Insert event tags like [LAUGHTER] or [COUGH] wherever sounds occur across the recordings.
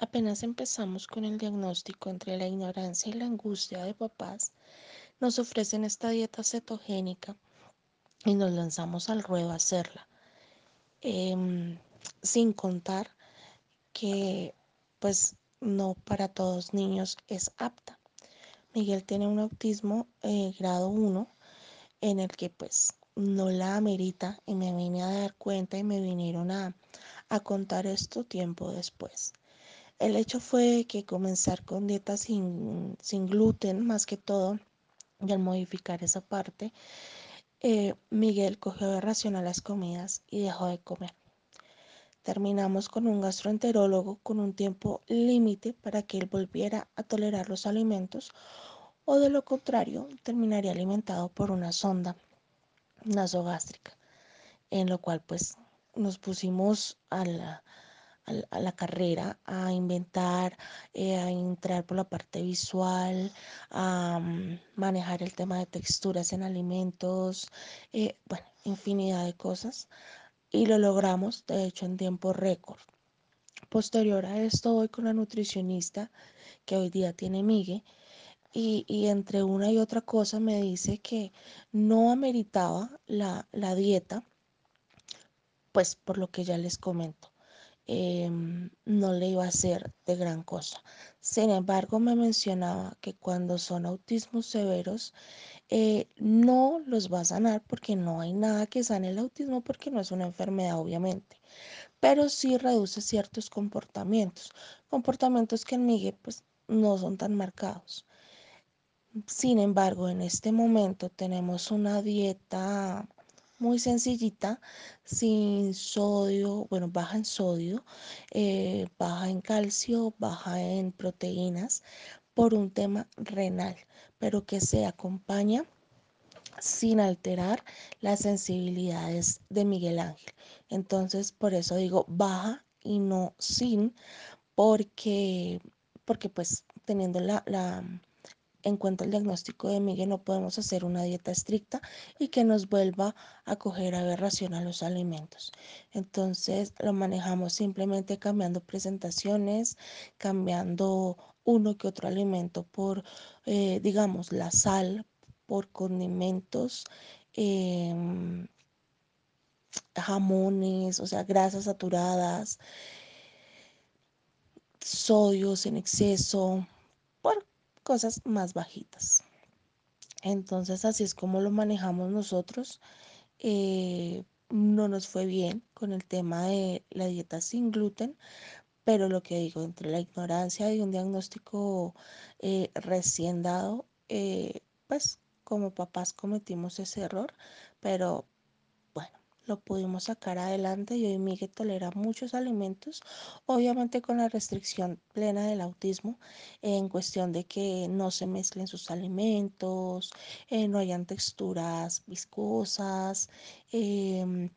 apenas empezamos con el diagnóstico entre la ignorancia y la angustia de papás, nos ofrecen esta dieta cetogénica y nos lanzamos al ruedo a hacerla. Em, sin contar que pues no para todos niños es apta. Miguel tiene un autismo eh, grado 1 en el que pues no la amerita y me vine a dar cuenta y me vinieron a, contar esto tiempo después. El hecho fue que comenzar con dieta sin, gluten más que todo y al modificar esa parte, eh, Miguel cogió aberración a las comidas y dejó de comer. Terminamos con un gastroenterólogo con un tiempo límite para que él volviera a tolerar los alimentos o de lo contrario terminaría alimentado por una sonda nasogástrica, en lo cual pues nos pusimos a la, a la carrera a inventar, eh, a entrar por la parte visual, a mm, manejar el tema de texturas en alimentos, eh, bueno, infinidad de cosas. Y lo logramos, de hecho, en tiempo récord. Posterior a esto, voy con la nutricionista que hoy día tiene Migue y, entre una y otra cosa me dice que no ameritaba la, dieta, pues por lo que ya les comento, em, no le iba a hacer de gran cosa. Sin embargo, me mencionaba que cuando son autismos severos, eh, no los va a sanar porque no hay nada que sane el autismo porque no es una enfermedad, obviamente pero sí reduce ciertos comportamientos, comportamientos que en Miguel pues no son tan marcados. Sin embargo, en este momento tenemos una dieta muy sencillita, sin sodio, bueno, baja en sodio, eh, baja en calcio, baja en proteínas, por un tema renal, pero que se acompaña sin alterar las sensibilidades de Miguel Ángel. Entonces, por eso digo baja y no sin, porque, porque pues teniendo la, la en cuanto al diagnóstico de Miguel, no podemos hacer una dieta estricta y que nos vuelva a coger aberración a los alimentos. Entonces lo manejamos simplemente cambiando presentaciones, cambiando uno que otro alimento por, eh, digamos, la sal, por condimentos, em, jamones, o sea, grasas saturadas, sodios en exceso, cosas más bajitas. Entonces así es como lo manejamos nosotros. Eh, no nos fue bien con el tema de la dieta sin gluten, pero lo que digo, entre la ignorancia y un diagnóstico eh, recién dado, eh, pues como papás cometimos ese error, pero lo pudimos sacar adelante y hoy Miguel tolera muchos alimentos, obviamente con la restricción plena del autismo, en cuestión de que no se mezclen sus alimentos, eh, no hayan texturas viscosas, em,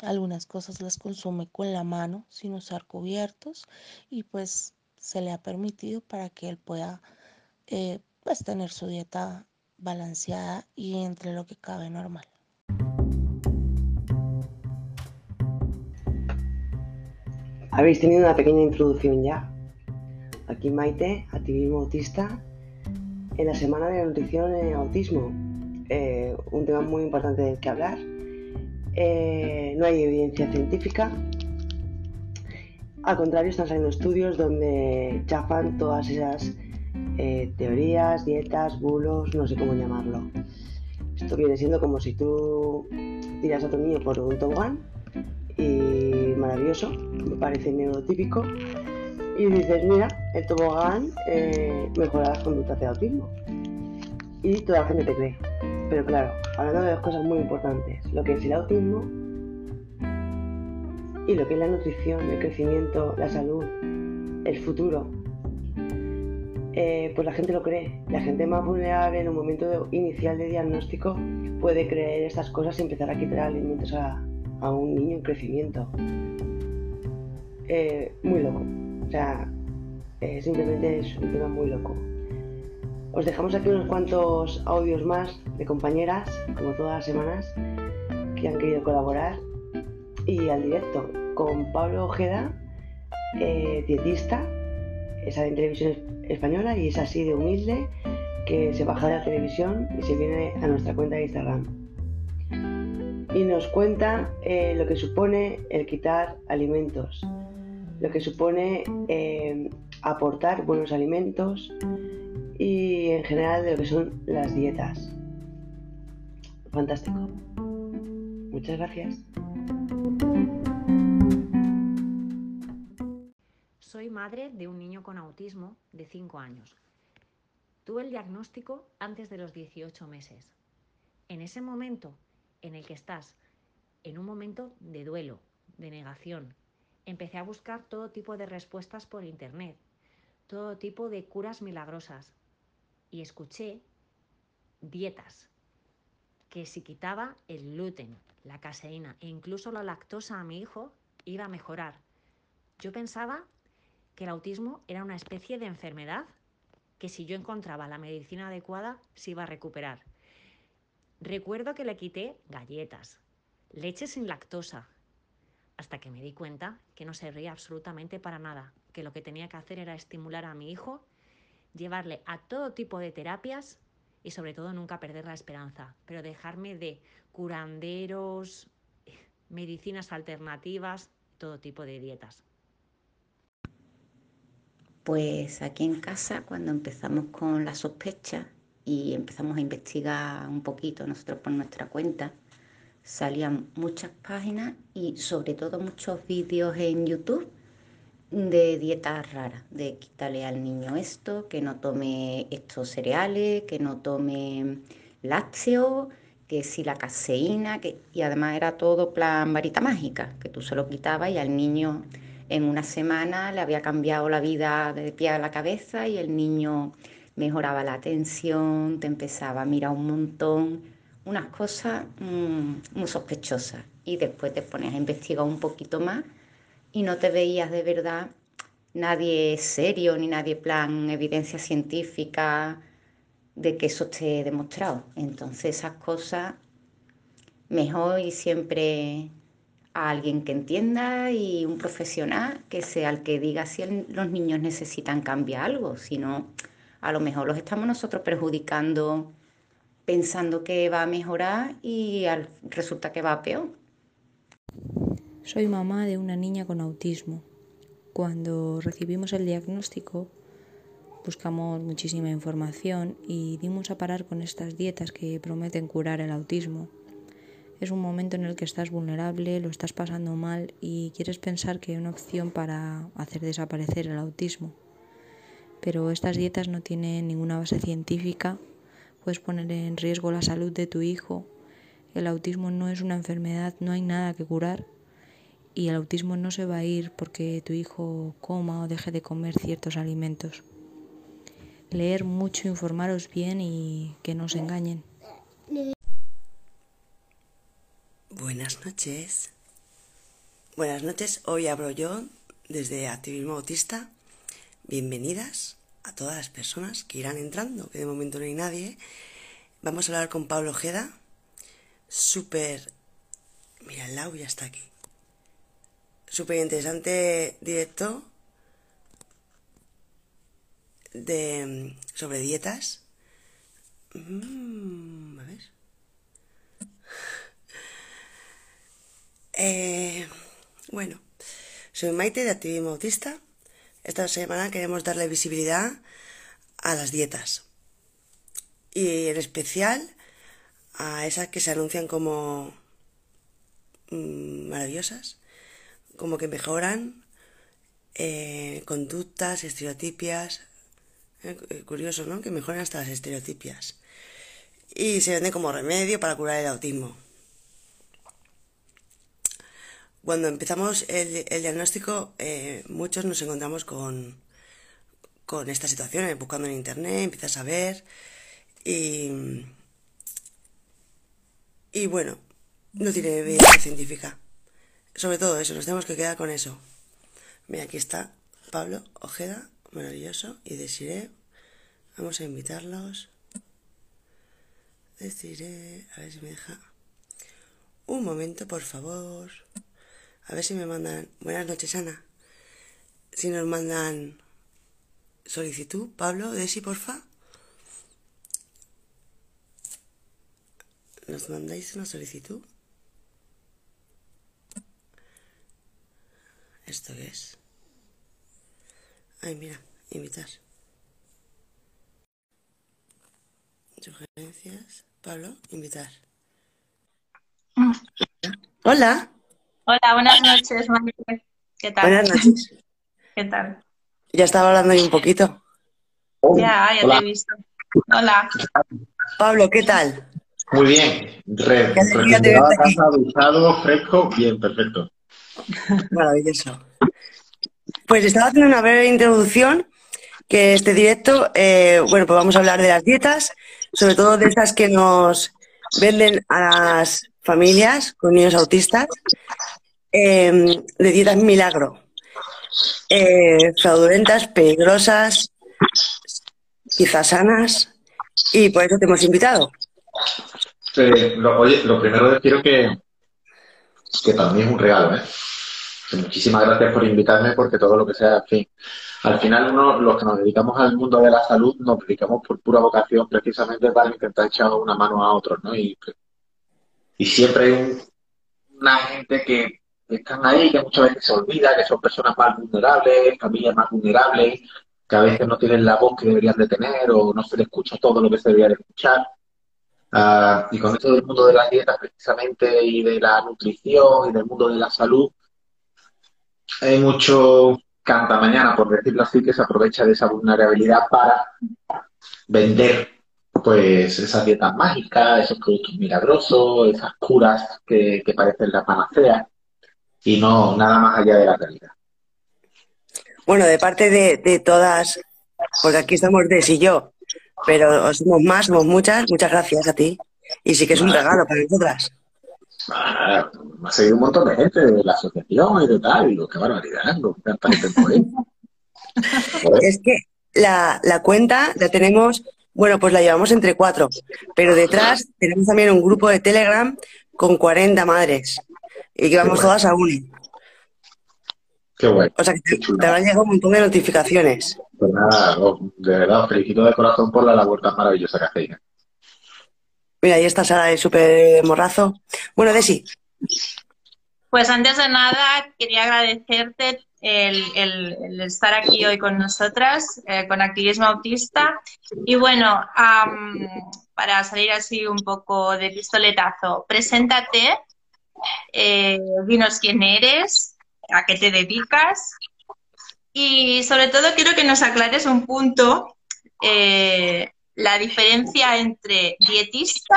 algunas cosas las consume con la mano sin usar cubiertos y pues se le ha permitido para que él pueda eh, pues tener su dieta balanceada y entre lo que cabe normal. Habéis tenido una pequeña introducción ya. Aquí Maite, activismo autista, en la semana de nutrición en autismo. Eh, un tema muy importante del que hablar. Eh, no hay evidencia científica. Al contrario, están saliendo estudios donde chafan todas esas eh, teorías, dietas, bulos, no sé cómo llamarlo. Esto viene siendo como si tú tiras a tu niño por un tobogán y maravilloso, me parece neurotípico. Y dices, mira, el tobogán eh, mejora las conductas de autismo. Y toda la gente te cree. Pero claro, hablando de dos cosas muy importantes, lo que es el autismo y lo que es la nutrición, el crecimiento, la salud, el futuro. Eh, pues la gente lo cree. La gente más vulnerable en un momento inicial de diagnóstico puede creer estas cosas y empezar a quitar alimentos a, a un niño en crecimiento. Eh, muy loco. O sea, eh, simplemente es un tema muy loco. Os dejamos aquí unos cuantos audios más de compañeras, como todas las semanas, que han querido colaborar. Y al directo con Pablo Ojeda, eh, dietista, en televisión española y es así de humilde que se baja de la televisión y se viene a nuestra cuenta de Instagram. Y nos cuenta eh, lo que supone el quitar alimentos, lo que supone eh, aportar buenos alimentos y en general de lo que son las dietas. Fantástico. Muchas gracias. Soy madre de un niño con autismo de 5 años. Tuve el diagnóstico antes de los 18 meses. En ese momento en el que estás en un momento de duelo, de negación, empecé a buscar todo tipo de respuestas por internet, todo tipo de curas milagrosas y escuché dietas que si quitaba el gluten, la caseína e incluso la lactosa a mi hijo iba a mejorar. Yo pensaba que el autismo era una especie de enfermedad que si yo encontraba la medicina adecuada se iba a recuperar. Recuerdo que le quité galletas, leche sin lactosa, hasta que me di cuenta que no servía absolutamente para nada, que lo que tenía que hacer era estimular a mi hijo, llevarle a todo tipo de terapias y sobre todo nunca perder la esperanza, pero dejarme de curanderos, medicinas alternativas, todo tipo de dietas. Pues aquí en casa, cuando empezamos con la sospecha y empezamos a investigar un poquito nosotros por nuestra cuenta, salían muchas páginas y sobre todo muchos vídeos en YouTube de dietas raras, de quitarle al niño esto, que no tome estos cereales, que no tome lácteos, que si la caseína, que... y además era todo plan varita mágica, que tú se lo quitabas y al niño en una semana le había cambiado la vida de pie a la cabeza y el niño mejoraba la atención, te empezaba a mirar un montón, unas cosas mm, muy sospechosas. Y después te pones a investigar un poquito más y no te veías de verdad nadie serio ni nadie plan evidencia científica de que eso esté demostrado. Entonces esas cosas mejor y siempre a alguien que entienda y un profesional que sea el que diga si los niños necesitan cambiar algo, si no, a lo mejor los estamos nosotros perjudicando pensando que va a mejorar y resulta que va a peor. Soy mamá de una niña con autismo. Cuando recibimos el diagnóstico, buscamos muchísima información y dimos a parar con estas dietas que prometen curar el autismo es un momento en el que estás vulnerable, lo estás pasando mal y quieres pensar que hay una opción para hacer desaparecer el autismo. Pero estas dietas no tienen ninguna base científica, puedes poner en riesgo la salud de tu hijo. El autismo no es una enfermedad, no hay nada que curar y el autismo no se va a ir porque tu hijo coma o deje de comer ciertos alimentos. Leer mucho, informaros bien y que no os engañen. Buenas noches. Buenas noches. Hoy abro yo desde Activismo Autista. Bienvenidas a todas las personas que irán entrando, que de momento no hay nadie. Vamos a hablar con Pablo Ojeda. Súper... Mira, el Lau ya está aquí. Súper interesante directo de sobre dietas. Mm, a ver. [LAUGHS] Eh, bueno, soy Maite de Activismo Autista. Esta semana queremos darle visibilidad a las dietas. Y en especial a esas que se anuncian como mm, maravillosas, como que mejoran eh, conductas, estereotipias. Eh, curioso, ¿no? Que mejoran hasta las estereotipias. Y se venden como remedio para curar el autismo. Cuando empezamos el, diagnóstico, eh, muchos nos encontramos con, con esta situación, eh, buscando en internet, empiezas a ver y, y bueno, no tiene evidencia científica. Sobre todo eso, nos tenemos que quedar con eso. Mira, aquí está Pablo Ojeda, maravilloso, y Desiree. Vamos a invitarlos. Desiree, a ver si me deja. Un momento, por favor. A ver si me mandan. Buenas noches, Ana. Si nos mandan solicitud. Pablo, Desi, porfa. ¿Nos mandáis una solicitud? ¿Esto qué es? Ay, mira, invitar. Sugerencias. Pablo, invitar. Hola. Hola, buenas noches, María. ¿Qué tal? Buenas noches. ¿Qué tal? Ya estaba hablando ahí un poquito. Ya, ya te he visto. Hola. Pablo, ¿qué tal? Muy bien. Re, Qué alegría recién tenerte llegado a aquí. casa, duchado, fresco, bien, perfecto. Maravilloso. Pues estaba haciendo una breve introducción que este directo, eh, bueno, pues vamos a hablar de las dietas, sobre todo de esas que nos venden a las familias con niños autistas, eh, de dietas milagro, eh, fraudulentas, peligrosas, quizás sanas, y por eso te hemos invitado. Lo- oye, lo primero deciros que, que para mí es un regalo, ¿eh? Que muchísimas gracias por invitarme porque todo lo que sea, en fin. Al final, uno, los que nos dedicamos al mundo de la salud, nos dedicamos por pura vocación precisamente para intentar echar una mano a otros, ¿no? Y, y siempre hay un- una gente que están ahí, que muchas veces se olvida, que son personas más vulnerables, familias más vulnerables, que a veces no tienen la voz que deberían de tener o no se les escucha todo lo que se debería de escuchar. Ah, y con esto del mundo de las dietas precisamente y de la nutrición y del mundo de la salud, hay mucho canta mañana, por decirlo así, que se aprovecha de esa vulnerabilidad para vender pues esas dietas mágicas, esos productos milagrosos, esas curas que, que parecen la panacea y no nada más allá de la realidad. Bueno, de parte de, de todas, porque aquí estamos Des y yo, pero somos más, somos muchas, muchas gracias a ti. Y sí que es un regalo para nosotras. Ah, me ha seguido un montón de gente de la asociación y de tal, y digo, qué barbaridad, lo que tanta gente por ahí. [LAUGHS] Es que la, la cuenta la tenemos, bueno, pues la llevamos entre cuatro, pero detrás tenemos también un grupo de Telegram con 40 madres y que vamos bueno. todas a una. Qué bueno. O sea que te, te habrán llegado un montón de notificaciones. Pues nada, de verdad, os felicito de corazón por la labor tan maravillosa que hacéis. Mira, ahí está Sara de súper morrazo. Bueno, Desi, Pues antes de nada, quería agradecerte el, estar aquí hoy con nosotras, eh, con Activismo Autista. Y bueno, para salir así un poco de pistoletazo, preséntate, eh, dinos quién eres, a qué te dedicas y sobre todo quiero que nos aclares un punto, eh, la diferencia entre dietista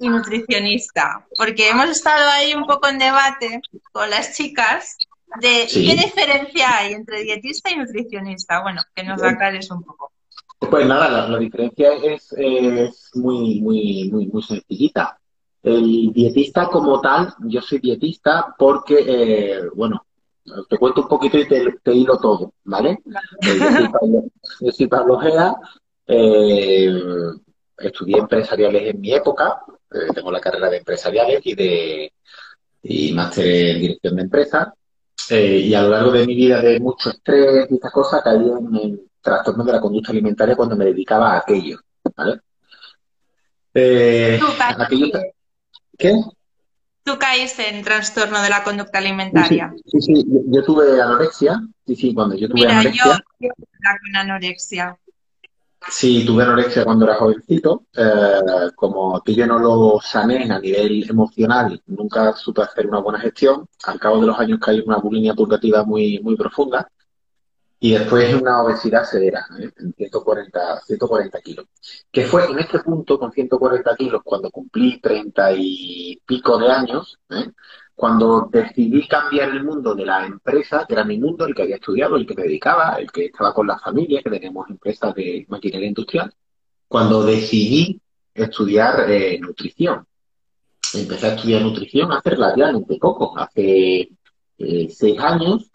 y nutricionista, porque hemos estado ahí un poco en debate con las chicas de Sí. qué diferencia hay entre dietista y nutricionista. Bueno, que nos aclares un poco. Pues nada, la, la diferencia es, es muy, muy, muy, muy sencillita. El dietista como tal, yo soy dietista porque, eh, bueno, te cuento un poquito y te, te hilo todo, ¿vale? Eh, yo soy [LAUGHS] Pablo, yo soy Pablo Ojeda, eh, estudié empresariales en mi época, eh, tengo la carrera de empresariales y de y máster en dirección de empresas, eh, y a lo largo de mi vida de mucho estrés y estas cosas caí en el trastorno de la conducta alimentaria cuando me dedicaba a aquello, ¿vale? Eh, Tú caíste, aquello, ¿qué? tú caíste en trastorno de la conducta alimentaria. Sí, sí, yo, yo tuve anorexia, sí, sí, cuando yo tuve Mira, yo, anorexia, yo era con anorexia. Sí, tuve anorexia cuando era jovencito, eh, como yo no lo sané a nivel emocional, nunca supe hacer una buena gestión, al cabo de los años caí en una bulimia purgativa muy, muy profunda, y después una obesidad severa, ¿eh? en 140, 140 kilos. Que fue en este punto, con 140 kilos, cuando cumplí 30 y pico de años, ¿eh? Cuando decidí cambiar el mundo de la empresa, que era mi mundo, el que había estudiado, el que me dedicaba, el que estaba con la familia, que teníamos empresas de maquinaria industrial, cuando decidí estudiar eh, nutrición. Empecé a estudiar nutrición hace relativamente poco, hace eh, seis años,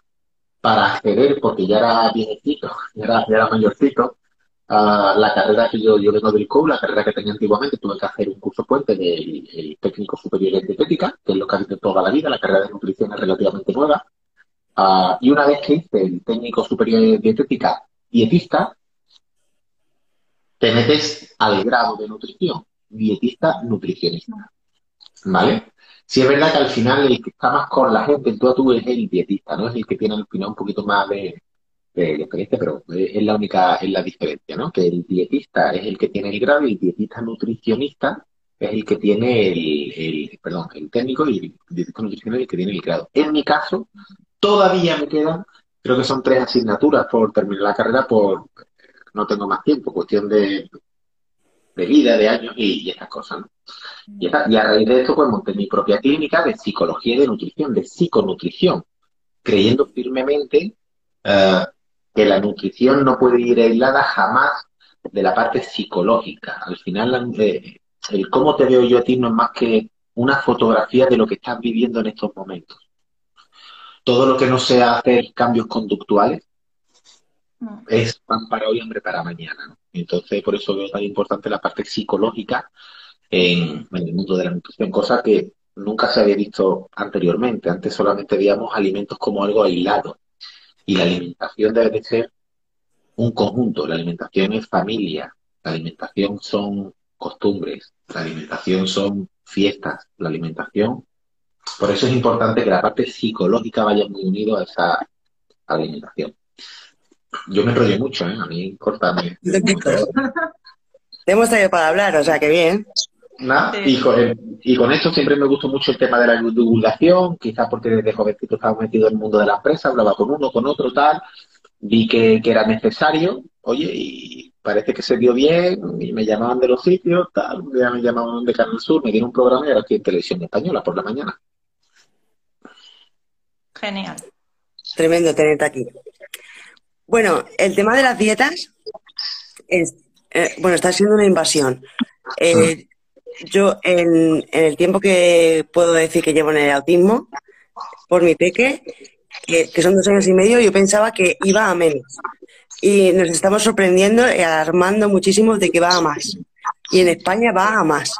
para acceder, porque ya era viejecito, [LAUGHS] ya era mayorcito, a la carrera que yo, yo vengo del COU, la carrera que tenía antiguamente, tuve que hacer un curso puente del el técnico superior en dietética, que es lo que hace toda la vida, la carrera de nutrición es relativamente nueva. Ah, y una vez que hice el técnico superior en dietética dietista, te metes al grado de nutrición, dietista nutricionista. ¿Vale? Si es verdad que al final el que está más con la gente en todo tú es el dietista, ¿no? Es el que tiene al final un poquito más de, de experiencia, pero es la única, es la diferencia, ¿no? Que el dietista es el que tiene el grado y el dietista nutricionista es el que tiene el, el perdón, el técnico y el dietista nutricionista es el que tiene el grado. En mi caso, todavía me quedan, creo que son tres asignaturas por terminar la carrera, por no tengo más tiempo, cuestión de, de vida, de años y, estas cosas, ¿no? Y, a raíz de esto, pues monté mi propia clínica de psicología y de nutrición, de psiconutrición, creyendo firmemente eh, que la nutrición no puede ir aislada jamás de la parte psicológica. Al final, eh, el cómo te veo yo a ti no es más que una fotografía de lo que estás viviendo en estos momentos. Todo lo que no sea hacer cambios conductuales es pan para hoy, hambre para mañana. Entonces, por eso veo tan importante la parte psicológica en, el mundo de la nutrición, cosa que nunca se había visto anteriormente. Antes solamente veíamos alimentos como algo aislado. Y la alimentación debe de ser un conjunto. La alimentación es familia. La alimentación son costumbres. La alimentación son fiestas. La alimentación. Por eso es importante que la parte psicológica vaya muy unido a esa alimentación. Yo me enrollé mucho, ¿eh? A mí, cortame. Te hemos traído para hablar, o sea, que bien. Y, con, esto siempre me gustó mucho el tema de la divulgación, quizás porque desde jovencito estaba metido en el mundo de la empresa, hablaba con uno, con otro, tal, vi que, era necesario, oye, y parece que se dio bien, y me llamaban de los sitios, tal, ya me llamaban de Canal Sur, me dieron un programa y era aquí en Televisión Española por la mañana. Genial. Tremendo tenerte aquí. Bueno, el tema de las dietas es, eh, bueno, está siendo una invasión. Eh, yo, en, el tiempo que puedo decir que llevo en el autismo, por mi peque, que, son dos años y medio, yo pensaba que iba a menos. Y nos estamos sorprendiendo y alarmando muchísimo de que va a más. Y en España va a más.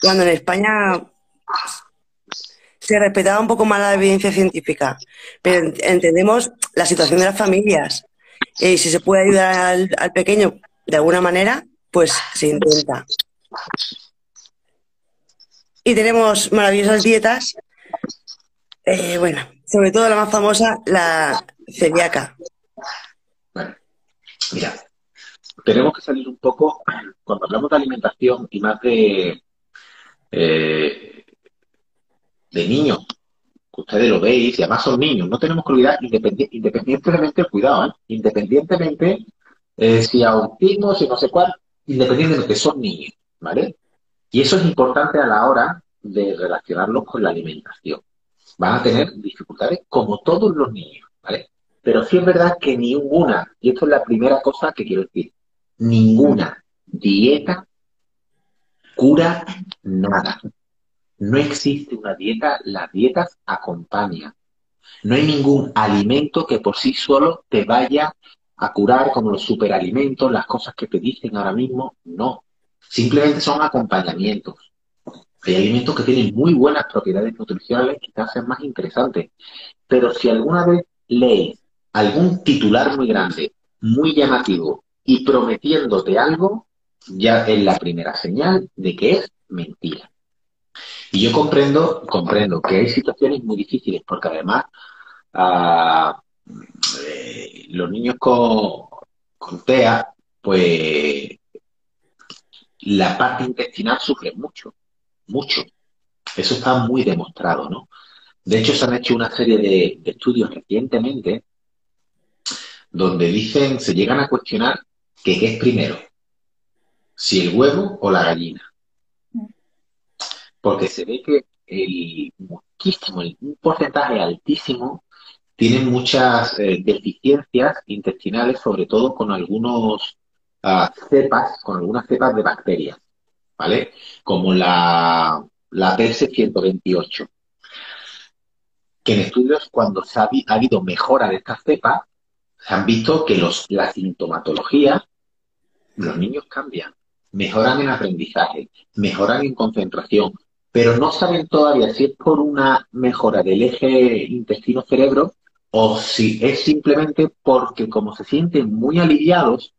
Cuando en España se respetaba un poco más la evidencia científica, pero entendemos la situación de las familias. Y si se puede ayudar al pequeño de alguna manera, pues se intenta. Y tenemos maravillosas dietas. Eh, bueno, sobre todo la más famosa, la celíaca. Bueno, mira, tenemos que salir un poco, cuando hablamos de alimentación y más de, eh, de niños, ustedes lo veis, y además son niños, no tenemos que olvidar, independientemente, cuidado, ¿eh? independientemente si autismo, si no sé cuál, independientemente son niños, ¿vale? Y eso es importante a la hora de relacionarlos con la alimentación. Van a tener dificultades como todos los niños, ¿vale? Pero sí es verdad que ninguna, y esto es la primera cosa que quiero decir, ninguna dieta cura nada. No existe una dieta, las dietas acompañan. No hay ningún alimento que por sí solo te vaya a curar como los superalimentos, las cosas que te dicen ahora mismo, no. Simplemente son acompañamientos. Hay alimentos que tienen muy buenas propiedades nutricionales, quizás sean más interesantes. Pero si alguna vez lees algún titular muy grande, muy llamativo y prometiéndote algo, ya es la primera señal de que es mentira. Y yo comprendo, comprendo que hay situaciones muy difíciles, porque además ah, eh, los niños con, con TEA, pues la parte intestinal sufre mucho, mucho. Eso está muy demostrado, ¿no? De hecho, se han hecho una serie de, estudios recientemente donde dicen, se llegan a cuestionar qué es primero, si el huevo o la gallina. Porque se ve que muchísimo, un porcentaje altísimo tienen muchas eh, deficiencias intestinales, sobre todo con algunos cepas, con algunas cepas de bacterias, ¿vale? Como la, la 128 que en estudios cuando se ha, habido mejora de estas cepas, se han visto que los, la sintomatología, los niños cambian, mejoran en aprendizaje, mejoran en concentración, pero no saben todavía si es por una mejora del eje intestino-cerebro o si es simplemente porque como se sienten muy aliviados,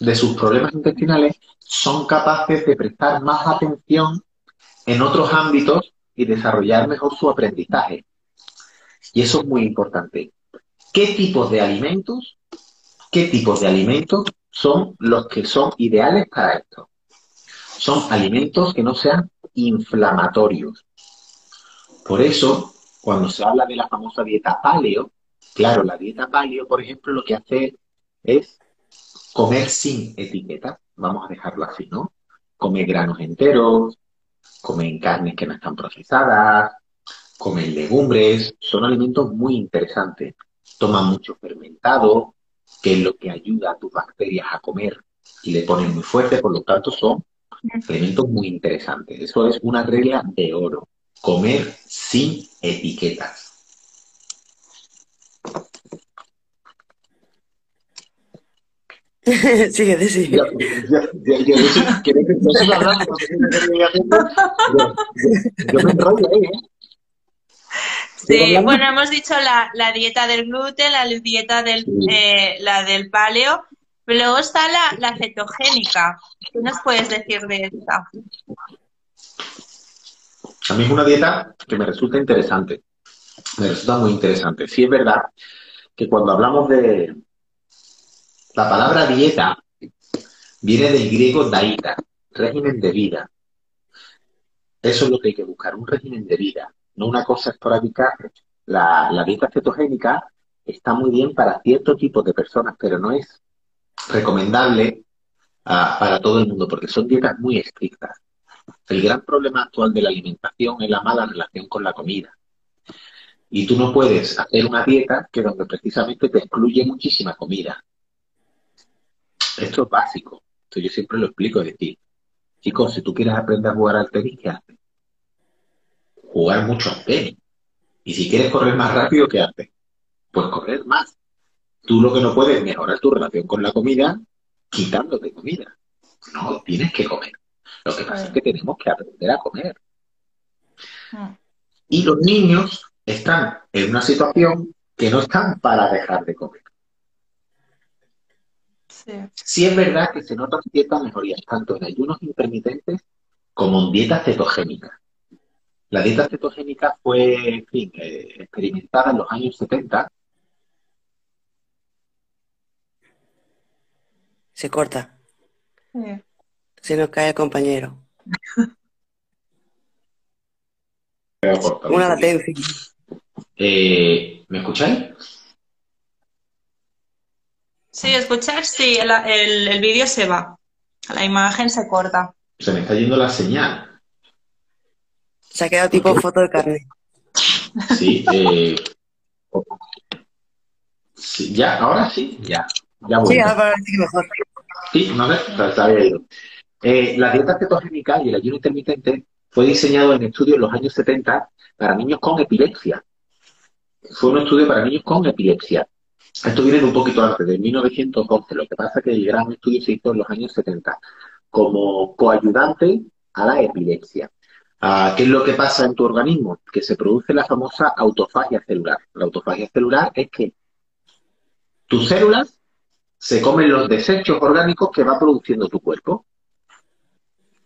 de sus problemas intestinales son capaces de prestar más atención en otros ámbitos y desarrollar mejor su aprendizaje. Y eso es muy importante. ¿Qué tipos de alimentos, qué tipos de alimentos son los que son ideales para esto? Son alimentos que no sean inflamatorios. Por eso, cuando se habla de la famosa dieta paleo, claro, la dieta paleo, por ejemplo, lo que hace es comer sin etiqueta, vamos a dejarlo así, ¿no? Comer granos enteros, comer carnes que no están procesadas, comer legumbres, son alimentos muy interesantes. Toman mucho fermentado, que es lo que ayuda a tus bacterias a comer y le ponen muy fuerte, por lo tanto son alimentos muy interesantes. Eso es una regla de oro, comer sin etiquetas. [LAUGHS] Síguete, sí. Yo, yo, yo, yo, yo, ¿quieres que no siga hablando? Yo, yo, yo me enrollo ahí, ¿eh? Sí, bueno, hemos dicho la, la, dieta del gluten, la dieta del, eh, la del paleo, pero luego está la, la, cetogénica. ¿Qué nos puedes decir de esta? A mí es una dieta que me resulta interesante, me resulta muy interesante. Sí es verdad que cuando hablamos de la palabra dieta viene del griego daita, régimen de vida. Eso es lo que hay que buscar, un régimen de vida no una cosa esporádica. La, dieta cetogénica está muy bien para cierto tipo de personas, pero no es recomendable uh, para todo el mundo, porque son dietas muy estrictas. El gran problema actual de la alimentación es la mala relación con la comida. Y tú no puedes hacer una dieta que donde precisamente te excluye muchísima comida. Esto es básico. Esto yo siempre lo explico, es decir, chicos, si tú quieres aprender a jugar al tenis, ¿qué haces? jugar mucho al tenis. Y si quieres correr más rápido, ¿qué haces? Pues correr más. Tú lo que no puedes es mejorar tu relación con la comida quitándote comida. No, tienes que comer. Lo que pasa es que tenemos que aprender a comer. Y los niños están en una situación que no están para dejar de comer. Sí. sí es verdad que se notan ciertas mejorías, tanto en ayunos intermitentes como en dietas cetogénicas. La dieta cetogénica fue, en fin, eh, experimentada en los años 70. Se corta. Sí. Se nos cae el compañero. [LAUGHS] Una latencia. Eh, ¿Me escucháis? Sí, escuchar, sí, el, el, el vídeo se va. La imagen se corta. Se me está yendo la señal. Se ha quedado tipo foto de carne. Sí, eh, sí, ya, ahora sí, ya. ya sí, ahora sí mejor. Sí, no había ido. Eh, la dieta cetogénica y el ayuno intermitente fue diseñado en estudios en los años 70 para niños con epilepsia. Fue un estudio para niños con epilepsia. Esto viene de un poquito antes, de 1911. Lo que pasa es que el gran estudio se hizo en los años 70 como coayudante a la epilepsia. Uh, ¿Qué es lo que pasa en tu organismo? Que se produce la famosa autofagia celular. La autofagia celular es que tus células se comen los desechos orgánicos que va produciendo tu cuerpo.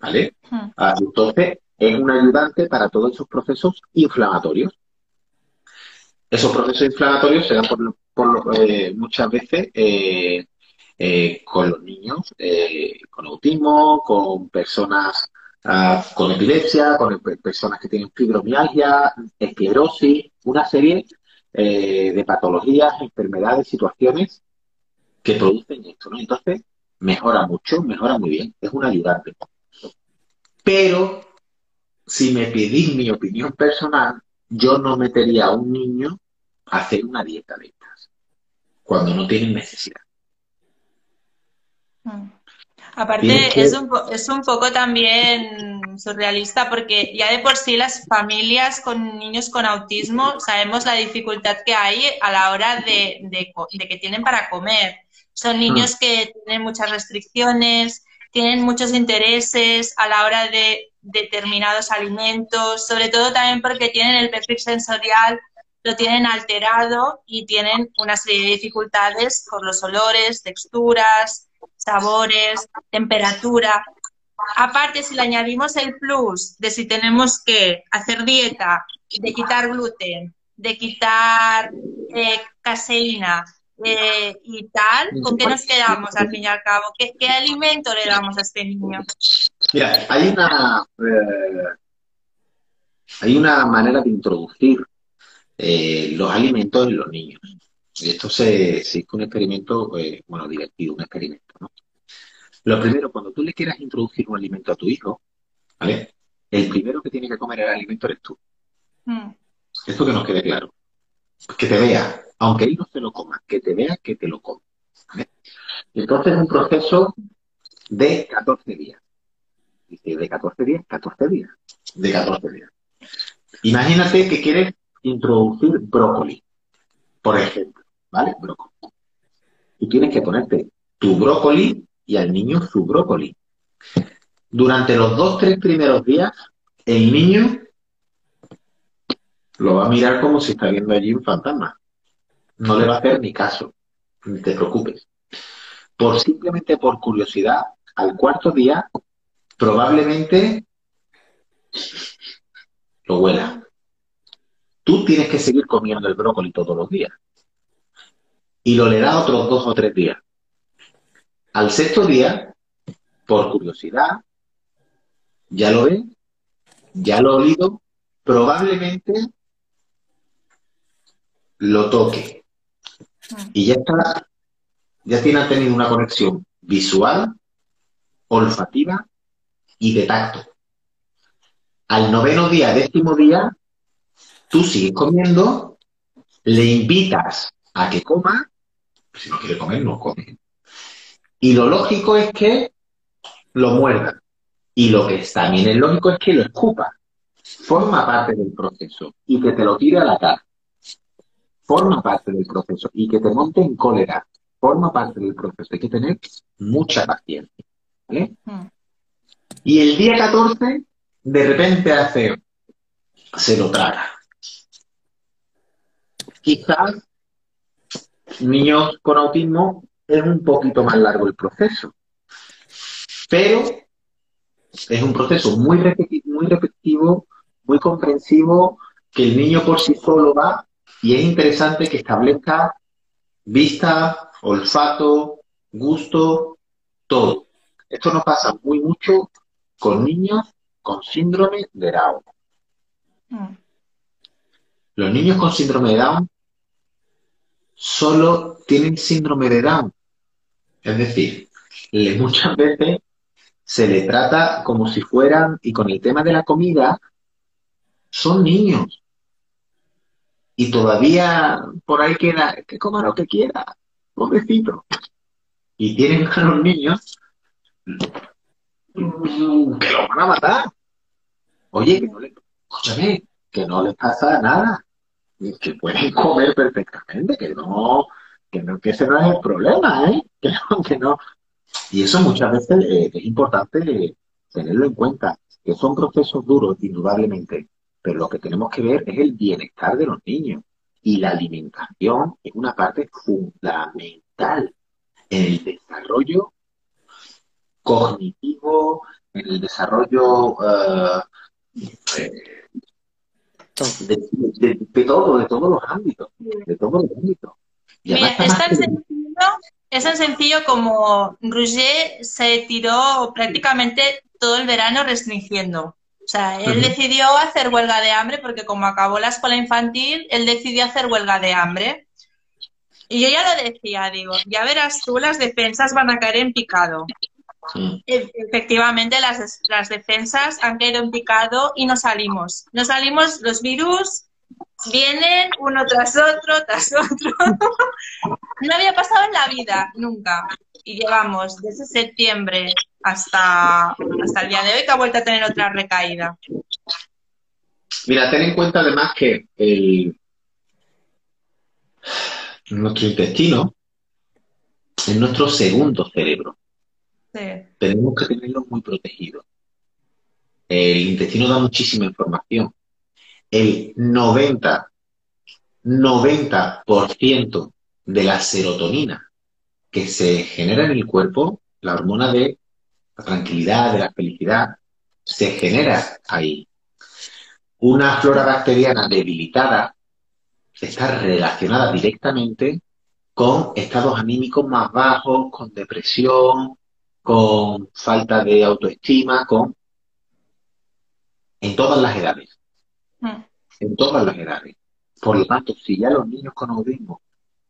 ¿Vale? Uh, entonces, es un ayudante para todos esos procesos inflamatorios. Esos procesos inflamatorios se dan por, por eh, muchas veces eh, eh, con los niños eh, con autismo, con personas uh, con epilepsia, con personas que tienen fibromialgia, esclerosis, una serie de patologías, enfermedades, situaciones que producen esto, ¿no? Entonces, mejora mucho, mejora muy bien, es un ayudante. Pero, si me pedís mi opinión personal, yo no metería a un niño a hacer una dieta de cuando no tienen necesidad. Mm. Aparte, es un, es un poco también surrealista porque ya de por sí las familias con niños con autismo sabemos la dificultad que hay a la hora de, de, de que tienen para comer. Son niños mm. que tienen muchas restricciones, tienen muchos intereses a la hora de determinados alimentos, sobre todo también porque tienen el perfil sensorial, lo tienen alterado y tienen una serie de dificultades por los olores, texturas, sabores, temperatura. Aparte, si le añadimos el plus de si tenemos que hacer dieta, de quitar gluten, de quitar eh, caseína eh, y tal, ¿con qué nos quedamos al fin y al cabo? ¿Qué, alimento le damos a este niño? Hay una, eh, hay una manera de introducir eh, los alimentos en los niños. Y esto se, se hizo un experimento, eh, bueno, divertido, un experimento, ¿no? Lo primero, cuando tú le quieras introducir un alimento a tu hijo, ¿vale? El primero que tiene que comer el alimento eres tú. Mm, Esto que nos quede claro. Que te vea, aunque él no se lo coma, que te vea que te lo come. ¿vale? Entonces es un proceso de 14 días. Dice, de 14 días, 14 días. De 14 días. Imagínate que quieres introducir brócoli, por ejemplo, ¿vale? Brócoli. Y tienes que ponerte tu brócoli y al niño su brócoli. Durante los dos, tres primeros días, el niño lo va a mirar como si está viendo allí un fantasma. No le va a hacer ni caso. Ni te preocupes. Por simplemente por curiosidad, al cuarto día, probablemente lo huela. Tú tienes que seguir comiendo el brócoli todos los días. Y lo le da otros dos o tres días. Al sexto día, por curiosidad, ya lo ve, ya lo ha olido, probablemente lo toque. Y ya está, ya tiene tenido una conexión visual, olfativa y de tacto. Al noveno día, décimo día, tú sigues comiendo, le invitas a que coma, si no quiere comer, no come. Y lo lógico es que lo muerda. Y lo que también es lógico es que lo escupa. Forma parte del proceso y que te lo tire a la cara. Forma parte del proceso y que te monte en cólera. Forma parte del proceso. Hay que tener mucha paciencia. ¿vale? mm. Y el día 14, de repente hace, se lo traga. Quizás niños con autismo es un poquito más largo el proceso, pero es un proceso muy, repeti- muy repetitivo, muy comprensivo, que el niño por sí solo va y es interesante que establezca vista, olfato, gusto, todo. Esto nos pasa muy mucho con niños con síndrome de Down. Mm. Los niños con síndrome de Down solo tienen síndrome de Down. Es decir, le- muchas veces se le trata como si fueran, y con el tema de la comida, son niños. Y todavía por ahí queda, que coma lo que quiera, pobrecito. Y tienen a los niños que los van a matar. Oye, que no le, escúchame, que no les pasa nada. Que pueden [LAUGHS] comer perfectamente, que no, que no, que ese no es el problema, ¿eh? [LAUGHS] Que no, que no. Y eso muchas veces eh, es importante eh, tenerlo en cuenta, que son procesos duros, indudablemente, pero lo que tenemos que ver es el bienestar de los niños. Y la alimentación es una parte fundamental en el desarrollo cognitivo, en el desarrollo eh, de, de- de todo, de todos los ámbitos, de todos los ámbitos. Y Mira, es tan que- sencillo, es tan sencillo como Roger se tiró prácticamente todo el verano restringiendo. O sea, él decidió hacer huelga de hambre porque como acabó la escuela infantil, él decidió hacer huelga de hambre. Y yo ya lo decía, digo, ya verás tú, las defensas van a caer en picado. Sí. E- Efectivamente, las, las defensas han caído en picado y no salimos. No salimos, los virus vienen uno tras otro, tras otro. [LAUGHS] No había pasado en la vida, nunca. Y llevamos desde septiembre hasta, hasta el día de hoy que ha vuelto a tener otra recaída. Mira, ten en cuenta además que el, nuestro intestino es nuestro segundo cerebro. Tenemos que tenerlo muy protegido. El intestino da muchísima información. El 90, 90% de la serotonina que se genera en el cuerpo La hormona de la tranquilidad, de la felicidad, se genera ahí. Una flora bacteriana debilitada está relacionada directamente con estados anímicos más bajos, con depresión, con falta de autoestima, con en todas las edades. Mm. En todas las edades. Por lo tanto, si ya los niños con autismo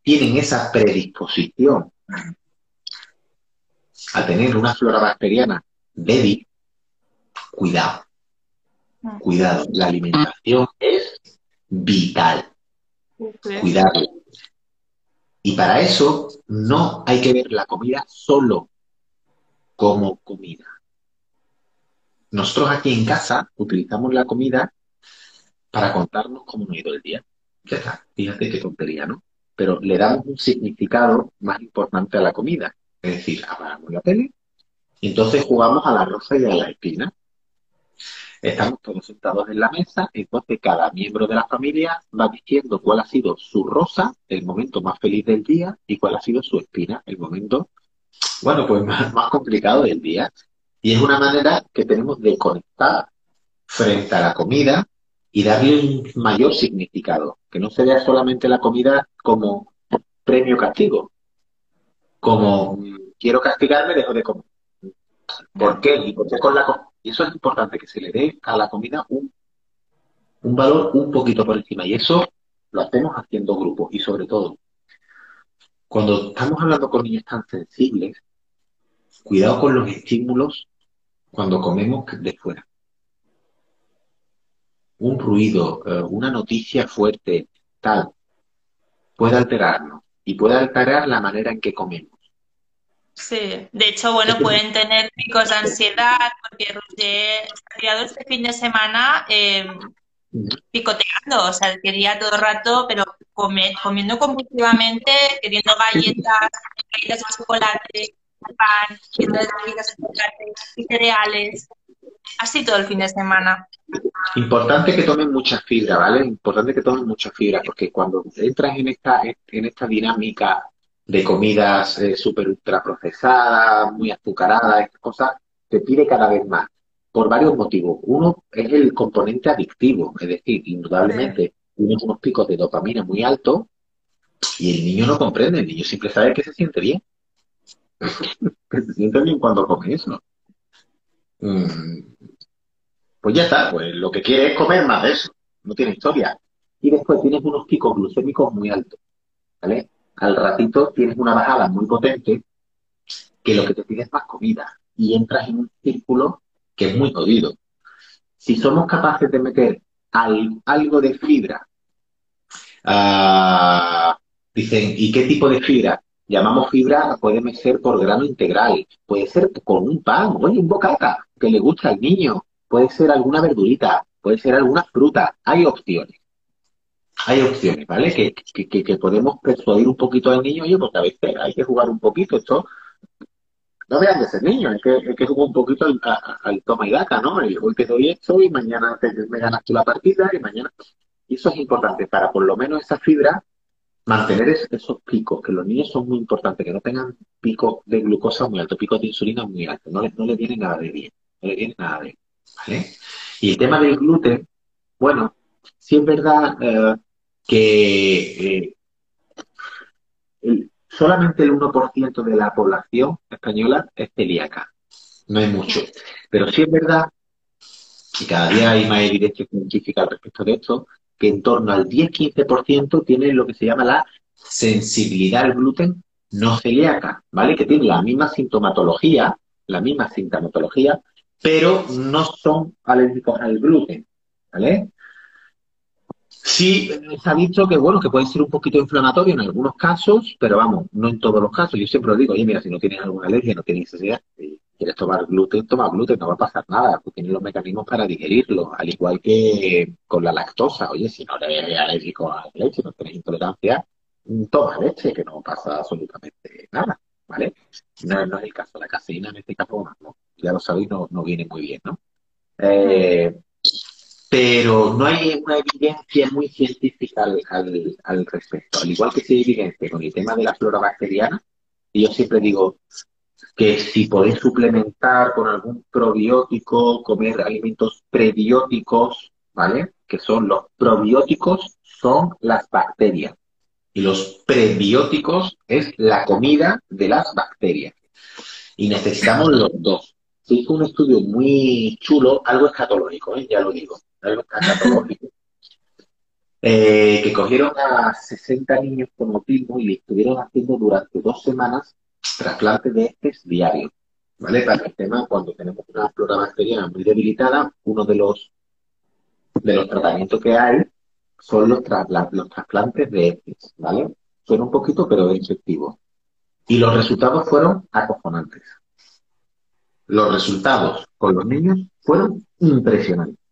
tienen esa predisposición a tener una flora bacteriana débil, cuidado. Mm. Cuidado. La alimentación es vital. Cuidado. Y para eso no hay que ver la comida solo como comida. Nosotros aquí en casa utilizamos la comida para contarnos cómo nos ha ido el día. Ya está, fíjate qué tontería, ¿no? Pero le damos un significado más importante a la comida. Es decir, apagamos la tele entonces jugamos a la rosa y a la espina. Estamos todos sentados en la mesa, entonces cada miembro de la familia va diciendo cuál ha sido su rosa, el momento más feliz del día, y cuál ha sido su espina, el momento, bueno, pues [LAUGHS] más, más complicado del día. Y es una manera que tenemos de conectar frente a la comida y darle un mayor significado, que no se vea solamente la comida como premio castigo, como quiero castigarme, dejo de comer. ¿Por qué? Y, por qué con la, y eso es importante, que se le dé a la comida un, un valor un poquito por encima. Y eso lo hacemos haciendo grupos. Y sobre todo, cuando estamos hablando con niños tan sensibles, cuidado con los estímulos cuando comemos de fuera. Un ruido, eh, una noticia fuerte, tal, puede alterarnos y puede alterar la manera en que comemos. Sí, de hecho, bueno, pueden tener picos de ansiedad porque Roger ha tirado este fin de semana eh, picoteando, o sea, quería todo el rato, pero comiendo compulsivamente, queriendo galletas, galletas de chocolate, pan, galletas de chocolate y cereales. Así todo el fin de semana. Importante que tomen mucha fibra, ¿vale? Importante que tomen mucha fibra, porque cuando entras en esta, en esta dinámica de comidas eh, súper ultra procesadas, muy azucaradas, estas cosas, te pide cada vez más, por varios motivos. Uno es el componente adictivo, es decir, indudablemente tienes unos picos de dopamina muy altos y el niño no comprende, el niño siempre sabe que se siente bien. [LAUGHS] que se siente bien cuando come eso. Mm, pues ya está, pues lo que quiere es comer más de eso, no tiene historia. Y después tienes unos picos glucémicos muy altos, ¿vale? Al ratito tienes una bajada muy potente que lo que te pide es más comida y entras en un círculo que es muy jodido. Si somos capaces de meter algo de fibra, ah, dicen, ¿y qué tipo de fibra? Llamamos fibra, puede ser por grano integral, puede ser con un pan, oye, un bocata que le gusta al niño, puede ser alguna verdurita, puede ser alguna fruta, hay opciones. Hay opciones, ¿vale? Que, que, que podemos persuadir un poquito al niño, oye, porque a veces hay que jugar un poquito, esto no vean de ser niños, es que, es que jugar un poquito al, toma y daca, ¿no? Hoy te doy esto y mañana me ganas tú la partida y mañana... Y eso es importante para por lo menos esa fibra mantener esos picos, que los niños son muy importantes, que no tengan picos de glucosa muy alto, picos de insulina muy altos, no les, no les viene nada de bien, no les viene nada de bien, ¿vale? Y el tema del gluten, bueno, sí es verdad eh, que eh, solamente el 1% de la población española es celíaca, no es mucho, pero sí es verdad, y cada día hay más evidencia científica al respecto de esto, que en torno al 10-15% tiene lo que se llama la sensibilidad al gluten no celíaca, ¿vale? Que tiene la misma sintomatología, la misma sintomatología, pero no son alérgicos al gluten, ¿vale? Sí, se ha dicho que, bueno, que puede ser un poquito inflamatorio en algunos casos, pero vamos, no en todos los casos. Yo siempre lo digo, oye, mira, si no tienes alguna alergia, no tienes necesidad, si quieres tomar gluten, toma gluten, no va a pasar nada, porque tienes los mecanismos para digerirlo, al igual que con la lactosa. Oye, si no eres alérgico a la leche, no tienes intolerancia, toma leche, que no pasa absolutamente nada, ¿vale? No, es el caso. La caseína en este caso, ya lo sabéis, no, no viene muy bien, ¿no? Eh, pero no hay una evidencia muy científica al, respecto. Al igual que si hay evidencia con el tema de la flora bacteriana, y yo siempre digo, que si podéis suplementar con algún probiótico, comer alimentos prebióticos, ¿vale? Que son los probióticos, son las bacterias. Y los prebióticos es la comida de las bacterias. Y necesitamos los dos. Se hizo un estudio muy chulo, algo escatológico, ¿eh? ya lo digo, algo. Eh, que cogieron a 60 niños con autismo y estuvieron haciendo durante dos semanas trasplantes de heces diarios. ¿Vale? Para el tema, cuando tenemos una flora bacteriana muy debilitada, uno de los, de los tratamientos que hay son los, los trasplantes de heces, ¿vale? Suena un poquito, pero es efectivo. Y los resultados fueron acojonantes. Los resultados con los niños fueron impresionantes.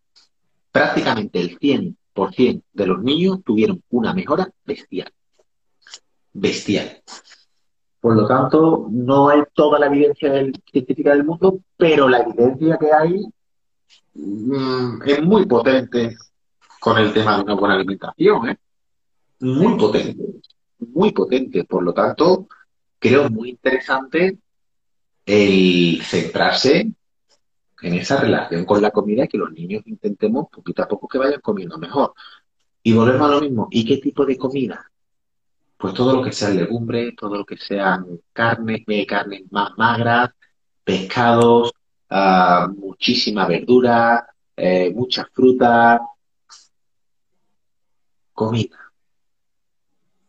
Prácticamente el 100% de los niños tuvieron una mejora bestial. Bestial. Por lo tanto, no hay toda la evidencia científica del mundo, pero la evidencia que hay mm, es muy potente con el tema de una buena alimentación, ¿eh? Muy potente, muy potente. Por lo tanto, creo muy interesante el centrarse en esa relación con la comida que los niños intentemos poquito a poco que vayan comiendo mejor. Y volvemos a lo mismo. ¿Y qué tipo de comida? Pues todo lo que sea legumbre, todo lo que sean carnes, eh, carnes más magras, pescados, uh, muchísima verdura, eh, mucha fruta. Comida.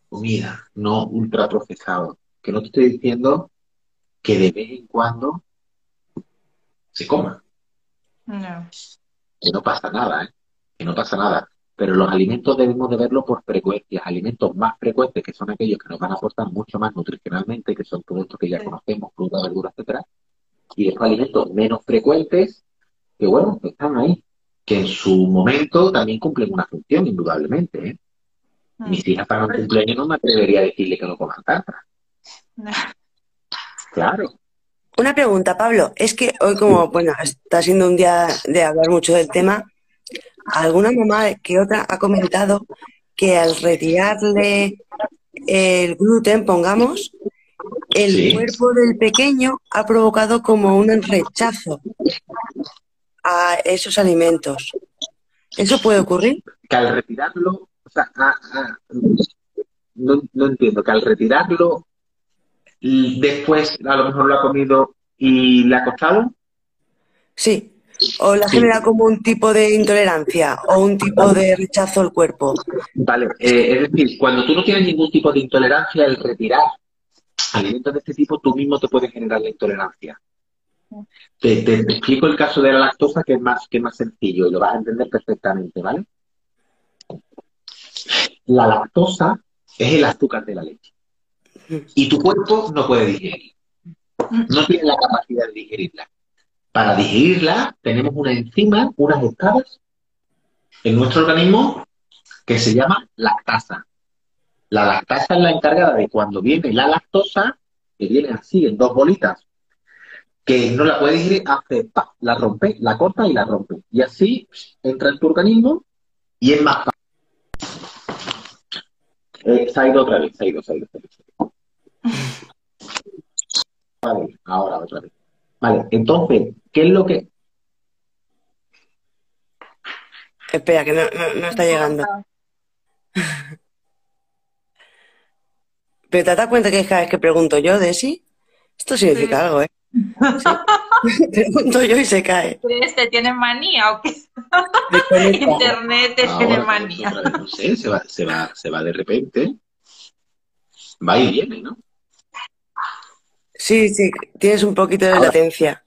Comida, no ultraprocesado. Que no te estoy diciendo que de vez en cuando se coma. No. Que no pasa nada, ¿eh? Que no pasa nada. Pero los alimentos debemos de verlo por frecuencias. Alimentos más frecuentes, que son aquellos que nos van a aportar mucho más nutricionalmente, que son productos que ya conocemos, fruta, verdura, etcétera. Y después alimentos menos frecuentes, que bueno, están ahí. Que en su momento también cumplen una función, indudablemente. ¿eh? Mm. Mis hijas para un cumpleaños no me atrevería a decirle que no coman tarta. Claro. Una pregunta, Pablo. Es que hoy, como bueno, está siendo un día de hablar mucho del tema, alguna mamá que otra ha comentado que al retirarle el gluten, pongamos, el cuerpo del pequeño ha provocado como un rechazo a esos alimentos. ¿Eso puede ocurrir? Que al retirarlo, o sea, no, no entiendo, que al retirarlo después a lo mejor lo ha comido y le ha costado. Sí, o la genera como un tipo de intolerancia o un tipo de rechazo al cuerpo. Vale, eh, es decir, cuando tú no tienes ningún tipo de intolerancia, el retirar alimentos de este tipo, tú mismo te puedes generar la intolerancia. Te, te, explico el caso de la lactosa, que es más, que más sencillo y lo vas a entender perfectamente, ¿vale? La lactosa es el azúcar de la leche y tu cuerpo no puede digerir. No tiene la capacidad de digerirla. Para digerirla tenemos una enzima, unas escalas en nuestro organismo que se llama lactasa. La lactasa es la encargada de cuando viene la lactosa, que viene así en dos bolitas, que no la puede digerir, hace pa, la rompe, la corta y la rompe. Y así entra en tu organismo y es más fácil. Eh, se ha ido otra vez, se ha ido, se ha ido. Se ha ido. Vale, ahora otra vez. Vale, entonces, ¿qué es lo que...? Espera, que no, no, está llegando. Pero te das cuenta que cada vez que pregunto yo, Desi, esto significa algo, ¿eh? [LAUGHS] pregunto yo y se cae. ¿Te tiene manía o qué? Internet te tiene manía. no sé, se va, se, va, se va de repente. Va y viene, ¿no? Sí, sí, tienes un poquito de latencia.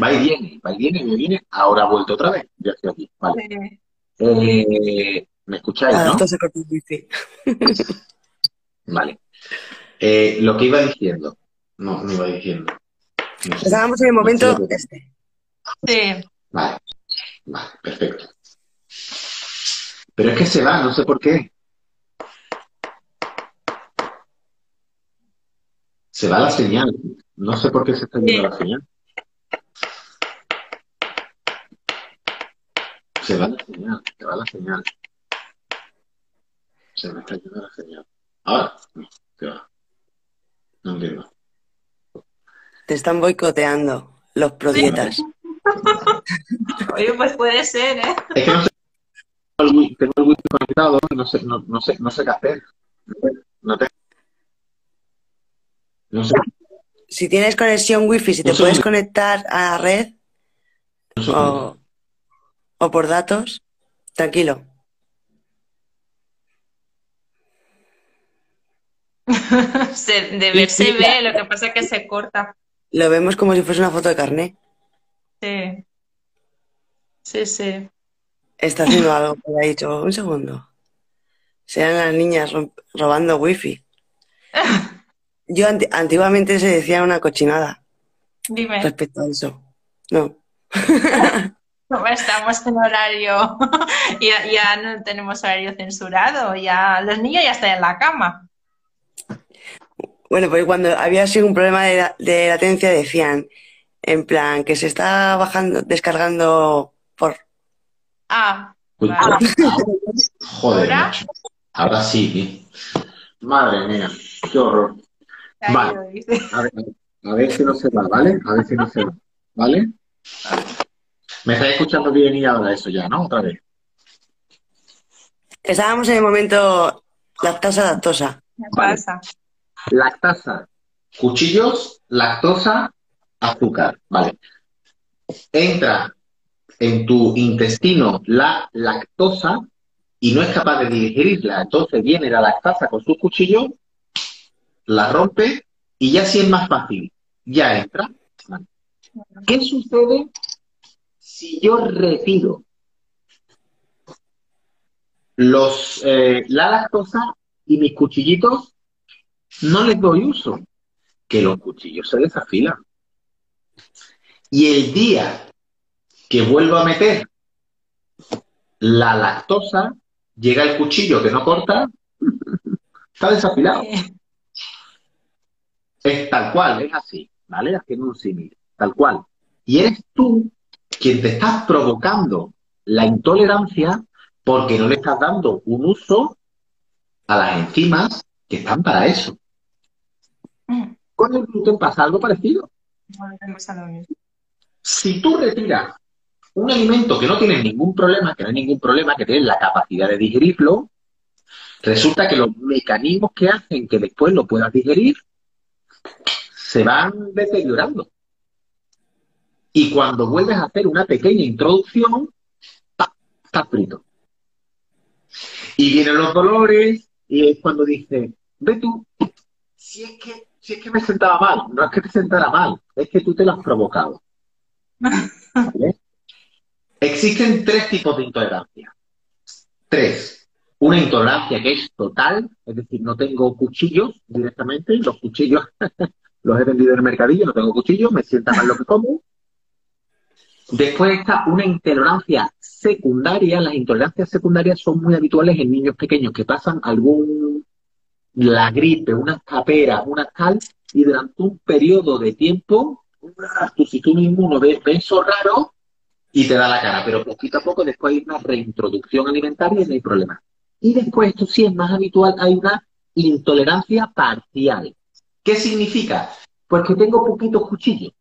Va y viene, va y viene, me viene. Ahora ha vuelto otra vez. Ya estoy aquí. Vale. Eh, ¿Me escucháis, ah, no? se [LAUGHS] vale. Eh, lo que iba diciendo. No, no iba diciendo. Estábamos en el momento este. Sí. Vale. Vale, perfecto. Pero es que se va, no sé por qué. Se va la señal. No sé por qué se está yendo la señal. Se va la señal, se va la señal. Se me está yendo la señal. Ahora, no, se va. No entiendo. Te están boicoteando los prodietas. Oye, pues puede ser, ¿eh? Es que no sé, tengo el wifi conectado y no sé, no, no sé, no sé qué hacer. No sé, Si tienes conexión wifi, si te puedes conectar a la red no sé. o, o por datos, tranquilo. [LAUGHS] Se, de ver se ve, lo que pasa es que se corta. Lo vemos como si fuese una foto de carnet. Sí. Sí, sí. Está haciendo [LAUGHS] algo que ha dicho, un segundo. Sean las niñas robando wifi. [LAUGHS] Yo anti- antiguamente se decía una cochinada Dime, respecto a eso. No. [LAUGHS] ¿cómo estamos en horario? [LAUGHS] ya, ya no tenemos horario censurado, ya los niños ya están en la cama. Bueno, pues cuando había sido un problema de, la- de latencia decían, en plan, que se está bajando, descargando por... Ah. Joder, ¿Ahora? macho. Ahora sí. Madre mía, qué horror. Ahí Vale. A ver, a ver si no se va, ¿vale? A ver si no se va, ¿vale? Me estáis escuchando bien y ahora eso ya, ¿no? Otra vez. Estábamos en el momento lactasa, lactosa. ¿Qué Vale. pasa? Lactasa, cuchillos, lactosa, azúcar, ¿vale? Entra en tu intestino la lactosa y no es capaz de digerirla. Entonces viene la lactasa con sus cuchillos, la rompe y ya sí es más fácil. Ya entra. ¿Qué sucede si yo retiro los, eh, la lactosa y mis cuchillitos no les doy uso? Que los cuchillos se desafilan. Y el día que vuelvo a meter la lactosa, llega el cuchillo que no corta, [LAUGHS] está desafilado. Es tal cual, es así, ¿vale? Haciendo un símil, tal cual. Y eres tú quien te estás provocando la intolerancia porque no le estás dando un uso a las enzimas que están para eso. Con el gluten pasa algo parecido. Si tú retiras un alimento que no tiene ningún problema, que no hay ningún problema, que tienes la capacidad de digerirlo, resulta que los mecanismos que hacen que después lo puedas digerir se van deteriorando. Y cuando vuelves a hacer una pequeña introducción, ¡pa! está frito. Y vienen los dolores, y es cuando dices, ve tú, si es que, si es que me sentaba mal, no es que te sentara mal, es que tú te lo has provocado. [LAUGHS] ¿Vale? Existen tres tipos de intolerancia. Tres. Una intolerancia que es total, es decir, no tengo cuchillos directamente, los cuchillos [LAUGHS] los he vendido en el mercadillo, no tengo cuchillos, me sienta mal lo que como. Después está una intolerancia secundaria. Las intolerancias secundarias son muy habituales en niños pequeños que pasan algún, la gripe, una capera, una tal, y durante un periodo de tiempo, tu sistema inmuno ve, ve eso raro y te da la cara, pero poquito a poco después hay una reintroducción alimentaria y no hay problema. Y después, esto sí es más habitual, hay una intolerancia parcial. ¿Qué significa? Pues que tengo poquitos cuchillos.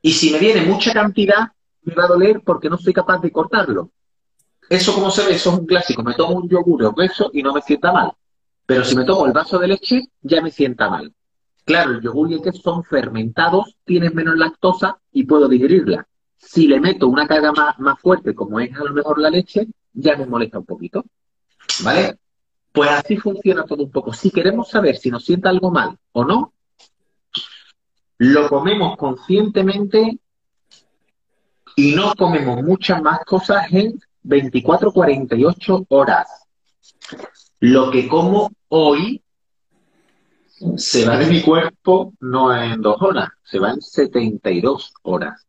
Y si me viene mucha cantidad, me va a doler porque no soy capaz de cortarlo. Eso, como se ve, eso es un clásico. Me tomo un yogur o queso y no me sienta mal. Pero si me tomo el vaso de leche, ya me sienta mal. Claro, el yogur y el son fermentados, tienen menos lactosa y puedo digerirla. Si le meto una carga más, más fuerte, como es a lo mejor la leche, ya me molesta un poquito. ¿Vale? Pues así funciona todo un poco. Si queremos saber si nos sienta algo mal o no, lo comemos conscientemente y no comemos muchas más cosas en 24-48 horas. Lo que como hoy se va de mi cuerpo no en dos horas, se va en 72 horas.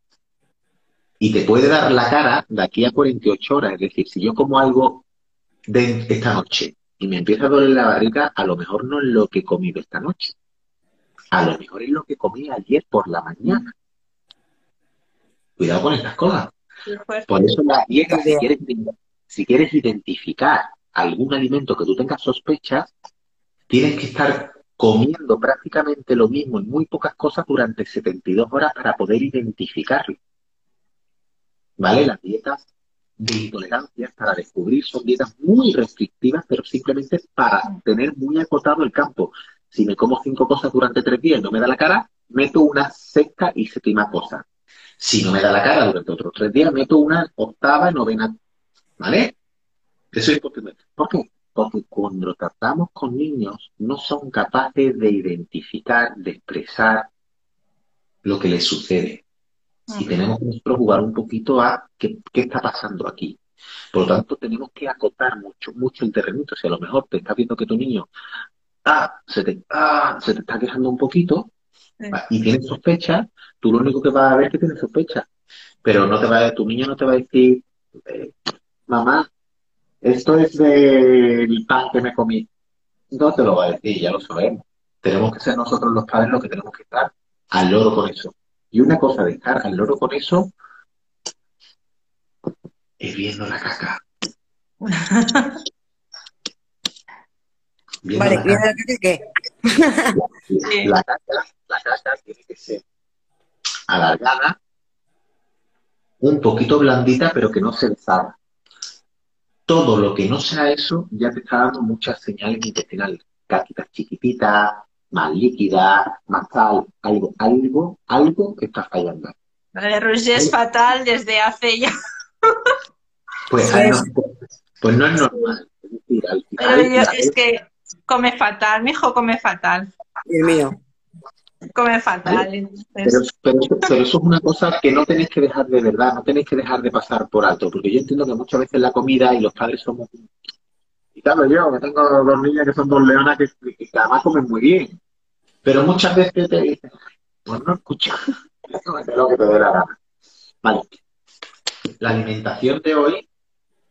Y te puede dar la cara de aquí a 48 horas. Es decir, si yo como algo de esta noche y me empieza a doler la barriga, a lo mejor no es lo que he comido esta noche. A lo mejor es lo que comí ayer por la mañana. Cuidado con estas cosas. Por eso la dieta, si quieres, si quieres identificar algún alimento que tú tengas sospechas, tienes que estar comiendo prácticamente lo mismo en muy pocas cosas durante 72 horas para poder identificarlo. ¿Vale? Las dietas de intolerancia para descubrir son dietas muy restrictivas, pero simplemente para tener muy acotado el campo. Si me como cinco cosas durante tres días y no me da la cara, meto una sexta y séptima cosa. Si no me da la cara durante otros tres días, meto una octava y novena. ¿Vale? Eso es importante. ¿Por qué? Porque cuando tratamos con niños, no son capaces de identificar, de expresar lo que les sucede. Y tenemos que nosotros jugar un poquito a qué, qué está pasando aquí. Por lo tanto, tenemos que acotar mucho, mucho el terrenito. Si a lo mejor te estás viendo que tu niño ah, se te, ah, se te está quejando un poquito y tienes sospecha, tú lo único que vas a ver es que tienes sospecha. Pero no te va tu niño no te va a decir, eh, mamá, esto es del pan que me comí. No te lo va a decir, ya lo sabemos. Tenemos que ser nosotros los padres los que tenemos que estar al loro con eso. Y una cosa de estar al loro con eso es viendo la caca. [LAUGHS] vale, ¿viendo la caca qué? La, caca, la caca tiene que ser alargada, un poquito blandita, pero que no se deshaga. Todo lo que no sea eso ya te está dando muchas señales intestinales. Caquitas chiquititas, más líquida, más tal, algo, algo, algo está fallando. Vale, Roger es fatal desde hace ya. Pues, no, pues no es normal. Es decir, al final, Pero yo, es que come fatal, mi hijo come fatal. El mío. Come fatal. Pero, pero, pero, eso es una cosa que no tenéis que dejar de verdad, no tenéis que dejar de pasar por alto, porque yo entiendo que muchas veces la comida y los padres somos y claro, yo, que tengo dos niñas que son dos leonas que, que, además comen muy bien. Pero muchas veces te dicen, pues no escucha, [LAUGHS] lo que te dé la gana. Vale. La alimentación de hoy,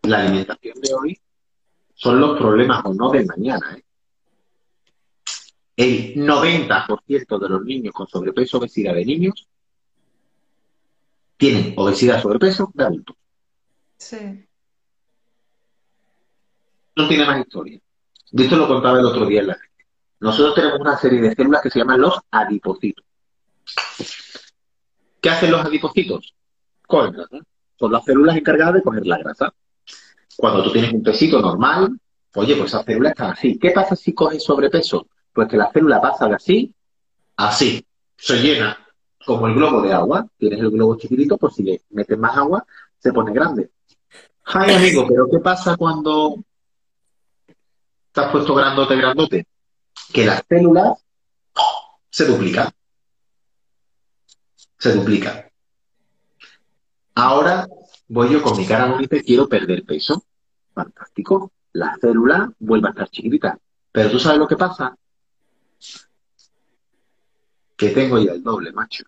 la alimentación de hoy son los problemas o no de mañana. ¿eh? El 90% de los niños con sobrepeso obesidad de niños tienen obesidad sobrepeso de adultos. Sí. No tiene más historia. De esto lo contaba el otro día en la nosotros tenemos una serie de células que se llaman los adipocitos. ¿Qué hacen los adipocitos? Cogen grasa. Son las células encargadas de coger la grasa. Cuando tú tienes un pesito normal, oye, pues esa célula está así. ¿Qué pasa si coges sobrepeso? Pues que la célula pasa de así a así. Se llena como el globo de agua. Tienes el globo chiquitito, pues si le metes más agua, se pone grande. Ay, amigo, pero ¿qué pasa cuando te has puesto grandote, grandote? Que las células se duplican. Se duplican. Ahora voy yo con mi cara bonita quiero perder peso. Fantástico. La célula vuelve a estar chiquitita. Pero tú sabes lo que pasa. Que tengo ya el doble, macho.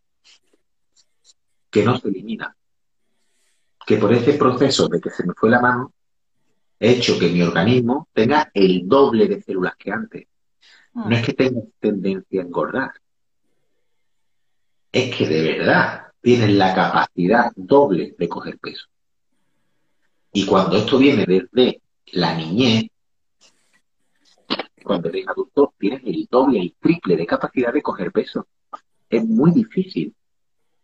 Que no se elimina. Que por ese proceso de que se me fue la mano, he hecho que mi organismo tenga el doble de células que antes. No es que tengas tendencia a engordar. Es que de verdad tienes la capacidad doble de coger peso. Y cuando esto viene desde la niñez, cuando eres adulto, tienes el doble, el triple de capacidad de coger peso. Es muy difícil.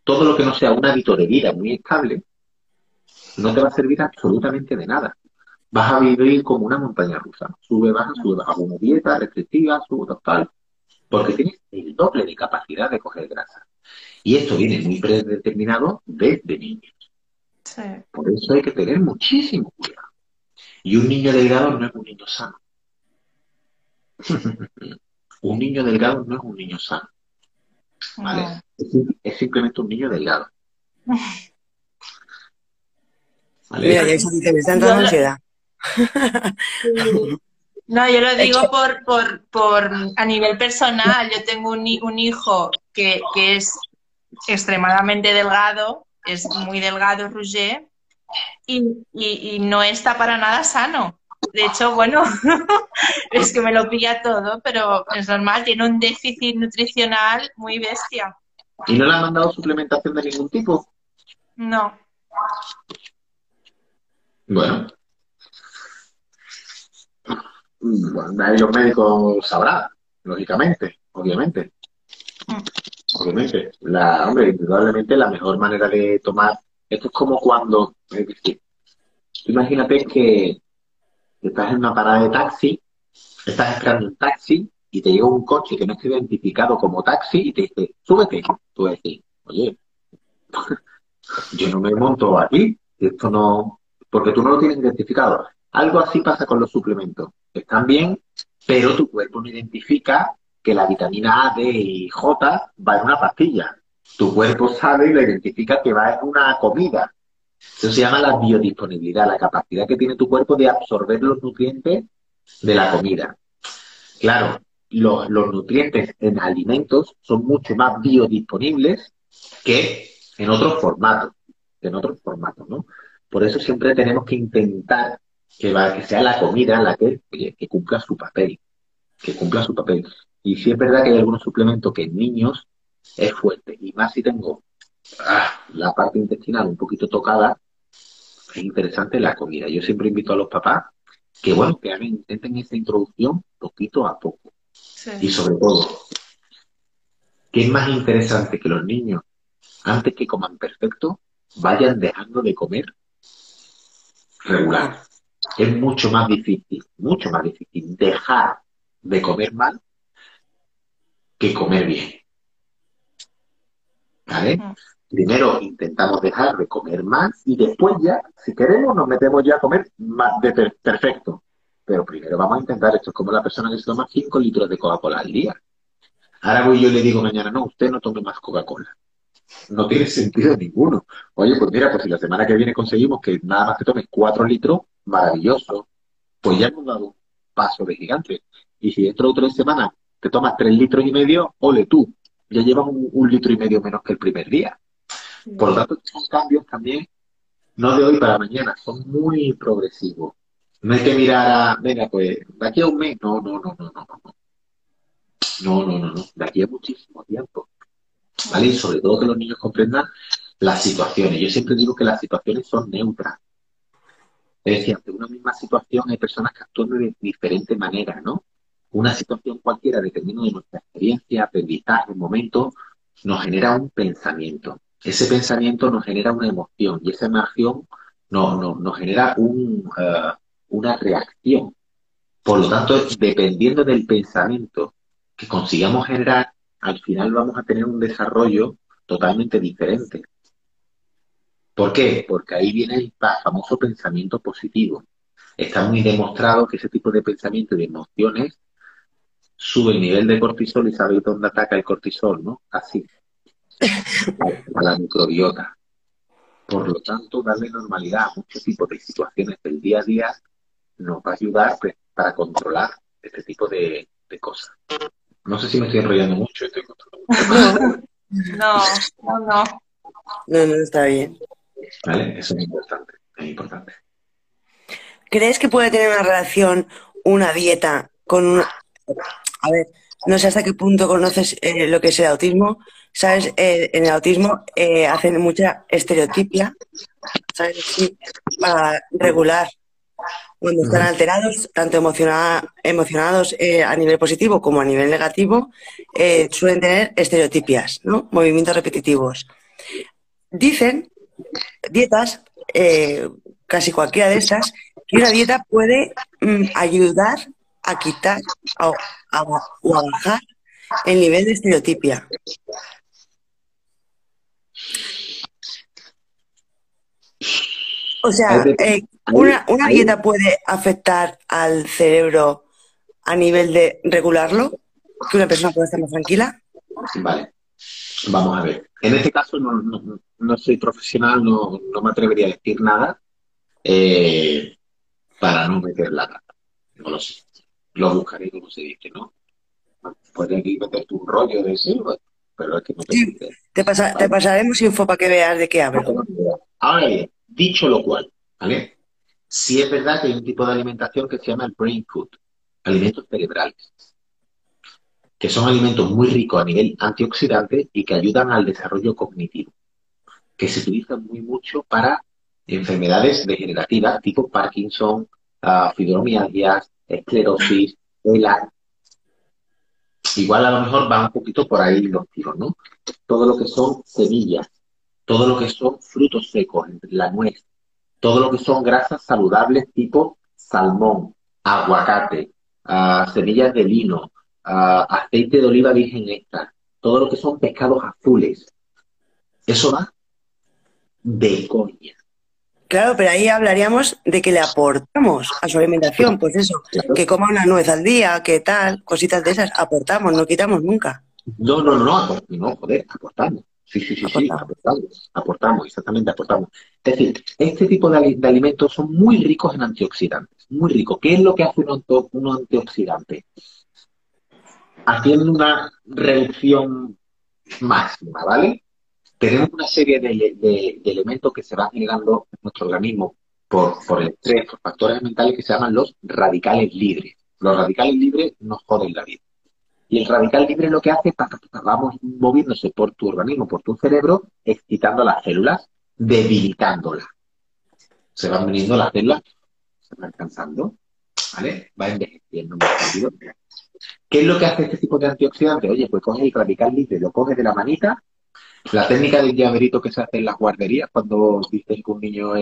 Todo lo que no sea un hábito de vida muy estable, no te va a servir absolutamente de nada vas a vivir como una montaña rusa. Sube, baja, sube, baja. Una dieta restrictiva, sube, tal. Porque tienes el doble de capacidad de coger grasa. Y esto viene muy predeterminado desde niños. Sí. Por eso hay que tener muchísimo cuidado. Y un niño delgado no es un niño sano. [LAUGHS] un niño delgado no es un niño sano. ¿Vale? No. Es, es simplemente un niño delgado. [LAUGHS] ¿Vale? Mira, ya te está entrando ansiedad. [LAUGHS] No, yo lo digo por, por, por a nivel personal. Yo tengo un, un hijo que, que es extremadamente delgado, es muy delgado, Roger, y, y, y no está para nada sano. De hecho, bueno, [LAUGHS] es que me lo pilla todo, pero es normal, tiene un déficit nutricional muy bestia. ¿Y no le han mandado suplementación de ningún tipo? No, Bueno. Mm, Bueno, ahí los médicos sabrán. lógicamente, obviamente. Obviamente. La, hombre, indudablemente la mejor manera de tomar, esto es como cuando, decir, imagínate que estás en una parada de taxi, estás esperando un taxi y te llega un coche que no está identificado como taxi y te dice, súbete. Tú decís, oye, [LAUGHS] yo no me monto aquí, esto no, porque tú no lo tienes identificado. Algo así pasa con los suplementos. Están bien, pero tu cuerpo no identifica que la vitamina A, D y J va en una pastilla. Tu cuerpo sabe y lo identifica que va en una comida. Eso se llama la biodisponibilidad, la capacidad que tiene tu cuerpo de absorber los nutrientes de la comida. Claro, los, nutrientes en alimentos son mucho más biodisponibles que en otros formatos, en otros formatos, ¿no? Por eso siempre tenemos que intentar que, va, que sea la comida la que, que cumpla su papel, que cumpla su papel. Y sí es verdad que hay algunos suplementos que en niños es fuerte, y más si tengo ah, la parte intestinal un poquito tocada, es interesante la comida. Yo siempre invito a los papás que, bueno, que hagan, intenten esa introducción poquito a poco. Sí. Y sobre todo, ¿qué es más interesante que los niños, antes que coman perfecto, vayan dejando de comer regular? Es mucho más difícil, mucho más difícil dejar de comer mal que comer bien. ¿Vale? Primero intentamos dejar de comer más y después ya, si queremos, nos metemos ya a comer más de per- perfecto. Pero primero vamos a intentar, esto es como la persona que se toma 5 litros de Coca-Cola al día. Ahora voy yo y le digo mañana, no, usted no tome más Coca-Cola. No tiene sentido ninguno. Oye, pues mira, pues si la semana que viene conseguimos que nada más que tomes 4 litros, maravilloso. Pues ya hemos dado un paso de gigante. Y si dentro de tres semanas te tomas 3 litros y medio, ole tú, ya llevas un, un litro y medio menos que el primer día. Por lo tanto, son cambios también, no de hoy para mañana, son muy progresivos. No hay que mirar a, venga, pues, de aquí a un mes, no, no, no, no, no. no. No, no, no, no, de aquí a muchísimo tiempo. Y sobre todo que los niños comprendan las situaciones. Yo siempre digo que las situaciones son neutras. Es decir, ante una misma situación hay personas que actúan de diferente manera, ¿no? Una situación cualquiera, dependiendo de nuestra experiencia, aprendizaje, momento, nos genera un pensamiento. Ese pensamiento nos genera una emoción y esa emoción no, no- nos genera eh, una reacción. Por lo tanto, dependiendo del pensamiento que consigamos generar, al final vamos a tener un desarrollo totalmente diferente. ¿Por qué? Porque ahí viene el famoso pensamiento positivo. Está muy demostrado que ese tipo de pensamiento y de emociones sube el nivel de cortisol y sabéis dónde ataca el cortisol, ¿no? Así, [LAUGHS] a la microbiota. Por lo tanto, darle normalidad a muchos tipos de situaciones del día a día nos va a ayudar pues, para controlar este tipo de, de cosas. No sé si me estoy enrollando mucho, estoy mucho. [LAUGHS] No, no, no. No, no, está bien. ¿Vale? Eso es importante, es importante. ¿Crees que puede tener una relación una dieta con una... A ver, no sé hasta qué punto conoces eh, lo que es el autismo. ¿Sabes? Eh, en el autismo eh, hacen mucha estereotipia, ¿sabes? Sí, para regular. Cuando están alterados, tanto emociona- emocionados eh, a nivel positivo como a nivel negativo, eh, suelen tener estereotipias, ¿no? Movimientos repetitivos. Dicen dietas, eh, casi cualquiera de estas, que una dieta puede mm, ayudar a quitar o a, o a bajar el nivel de estereotipia. O sea, eh, una, una dieta puede afectar al cerebro a nivel de regularlo, que una persona pueda estar más tranquila. Vale, vamos a ver. En este caso no, no- no soy profesional, no, no me atrevería a decir nada eh, para no meter la pata. No lo sé. Lo buscaré como se dice, ¿no? Puede aquí meter tu rollo de bueno, pero es que no idea. Te, pasa- te pasaremos info para que veas de qué hablo. Ahora bien, dicho lo cual, ¿vale? Sí es verdad que hay un tipo de alimentación que se llama el brain food, alimentos cerebrales, que son alimentos muy ricos a nivel antioxidante y que ayudan al desarrollo cognitivo, que se utilizan muy mucho para enfermedades degenerativas tipo Parkinson, ah, fibromialgias, esclerosis, ELA. igual a lo mejor va un poquito por ahí los tiros, ¿no? Todo lo que son semillas, todo lo que son frutos secos, la nuez, todo lo que son grasas saludables tipo salmón, aguacate, uh, semillas de lino, uh, aceite de oliva virgen extra, todo lo que son pescados azules. Eso va de coña. Claro, pero ahí hablaríamos de que le aportamos a su alimentación, pues eso, que coma una nuez al día, que tal, cositas de esas, aportamos, no quitamos nunca. No, no, no, no, joder, aportamos. Sí, sí, sí, sí, aportamos, aportamos, exactamente, aportamos. Es decir, este tipo de, alimentos son muy ricos en antioxidantes, muy ricos. ¿Qué es lo que hace un, un antioxidante? Haciendo una reducción máxima, ¿vale? Tenemos una serie de, elementos que se van generando en nuestro organismo por, por el estrés, por factores mentales que se llaman los radicales libres. Los radicales libres nos joden la vida. Y el radical libre lo que hace es que vamos moviéndose por tu organismo, por tu cerebro, excitando las células, debilitándolas. Se van viniendo las células, se van cansando, ¿vale? Va envejeciendo. ¿Qué es lo que hace este tipo de antioxidante? Oye, pues coge el radical libre, lo coges de la manita. La técnica del llaverito que se hace en las guarderías cuando dicen que un niño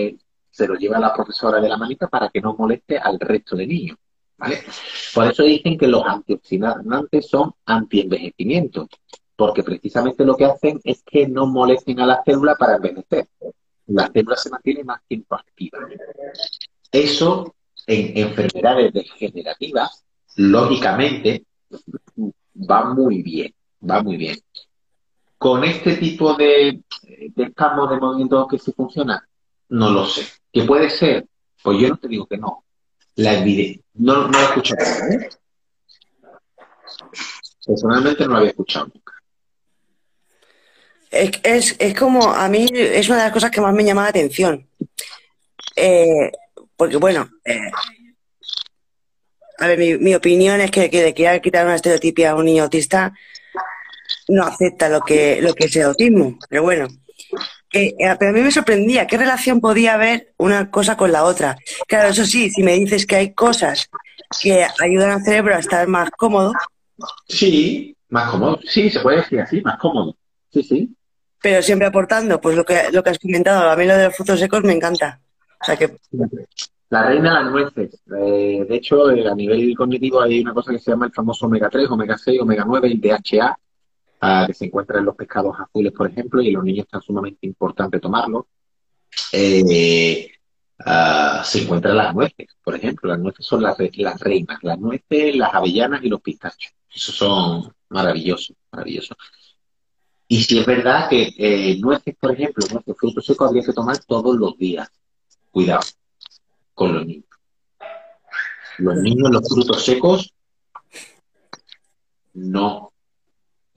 se lo lleva a la profesora de la manita para que no moleste al resto de niños. Por eso dicen que los antioxidantes son antienvejecimiento, porque precisamente lo que hacen es que no molesten a la célula para envejecer. La célula se mantiene más tiempo activa. Eso en enfermedades degenerativas, lógicamente, va muy bien, va muy bien. Con este tipo de, de de movimiento que sí funciona, no lo sé. ¿Qué puede ser? Pues yo no te digo que no, la evidencia. No, no he escuchado. ¿eh? Personalmente no lo había escuchado nunca. Es, como, a mí es una de las cosas que más me llama la atención. Eh, porque, bueno, eh, a ver, mi, opinión es que, que de querer quitar una estereotipia a un niño autista no acepta lo que, lo que es el autismo. Pero bueno, eh, pero a mí me sorprendía qué relación podía haber una cosa con la otra. Claro, eso sí, si me dices que hay cosas que ayudan al cerebro a estar más cómodo. Sí, más cómodo. Sí, se puede decir así, más cómodo. Sí, sí. Pero siempre aportando, pues lo que, lo que has comentado, a mí lo de los frutos secos me encanta. O sea que... La reina de las nueces. Eh, de hecho, eh, a nivel cognitivo hay una cosa que se llama el famoso omega 3, omega 6, omega 9, el DHA, que se encuentra en los pescados azules, por ejemplo, y los niños está sumamente importante tomarlo. Eh, ah, se encuentran las nueces, por ejemplo. Las nueces son las, las reinas, las nueces, las avellanas y los pistachos. Esos son maravillosos, maravillosos. Y si es verdad que eh, nueces, por ejemplo, nueces, frutos secos habría que tomar todos los días. Cuidado con los niños. Los niños, los frutos secos, no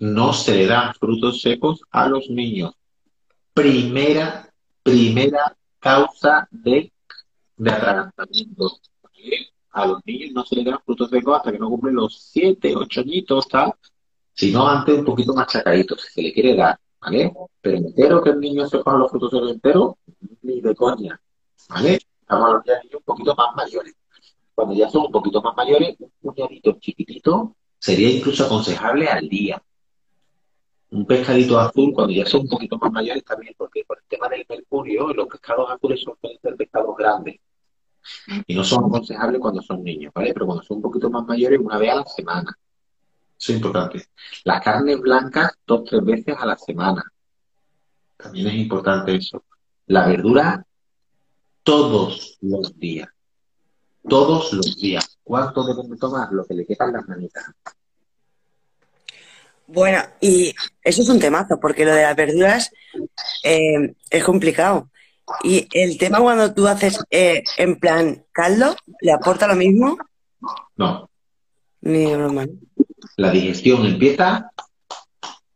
no se le dan frutos secos a los niños. Primera, primera causa de, de atragantamiento. A los niños no se le dan frutos secos hasta que no cumplen los siete, ocho añitos, tal, sino antes un poquito más chacaditos, si se le quiere dar, ¿vale? Pero entero que el niño se coja los frutos secos enteros, ni de coña, ¿vale? Estamos hablando de niños un poquito más mayores. Cuando ya son un poquito más mayores, un puñadito chiquitito sería incluso aconsejable al día un pescadito azul, cuando ya son un poquito más mayores también, porque por el tema del mercurio, los pescados azules son pescados grandes. Y no son aconsejables cuando son niños, ¿vale? Pero cuando son un poquito más mayores, una vez a la semana. Eso es importante. Las carnes blancas, dos, tres veces a la semana. También es importante eso. La verdura, todos los días. Todos los días. ¿Cuánto deben de tomar? Lo que le quedan las manitas. Bueno, y eso es un temazo, porque lo de las verduras eh, es complicado. Y el tema cuando tú haces eh, en plan caldo, ¿le aporta lo mismo? No. Ni normal. La digestión empieza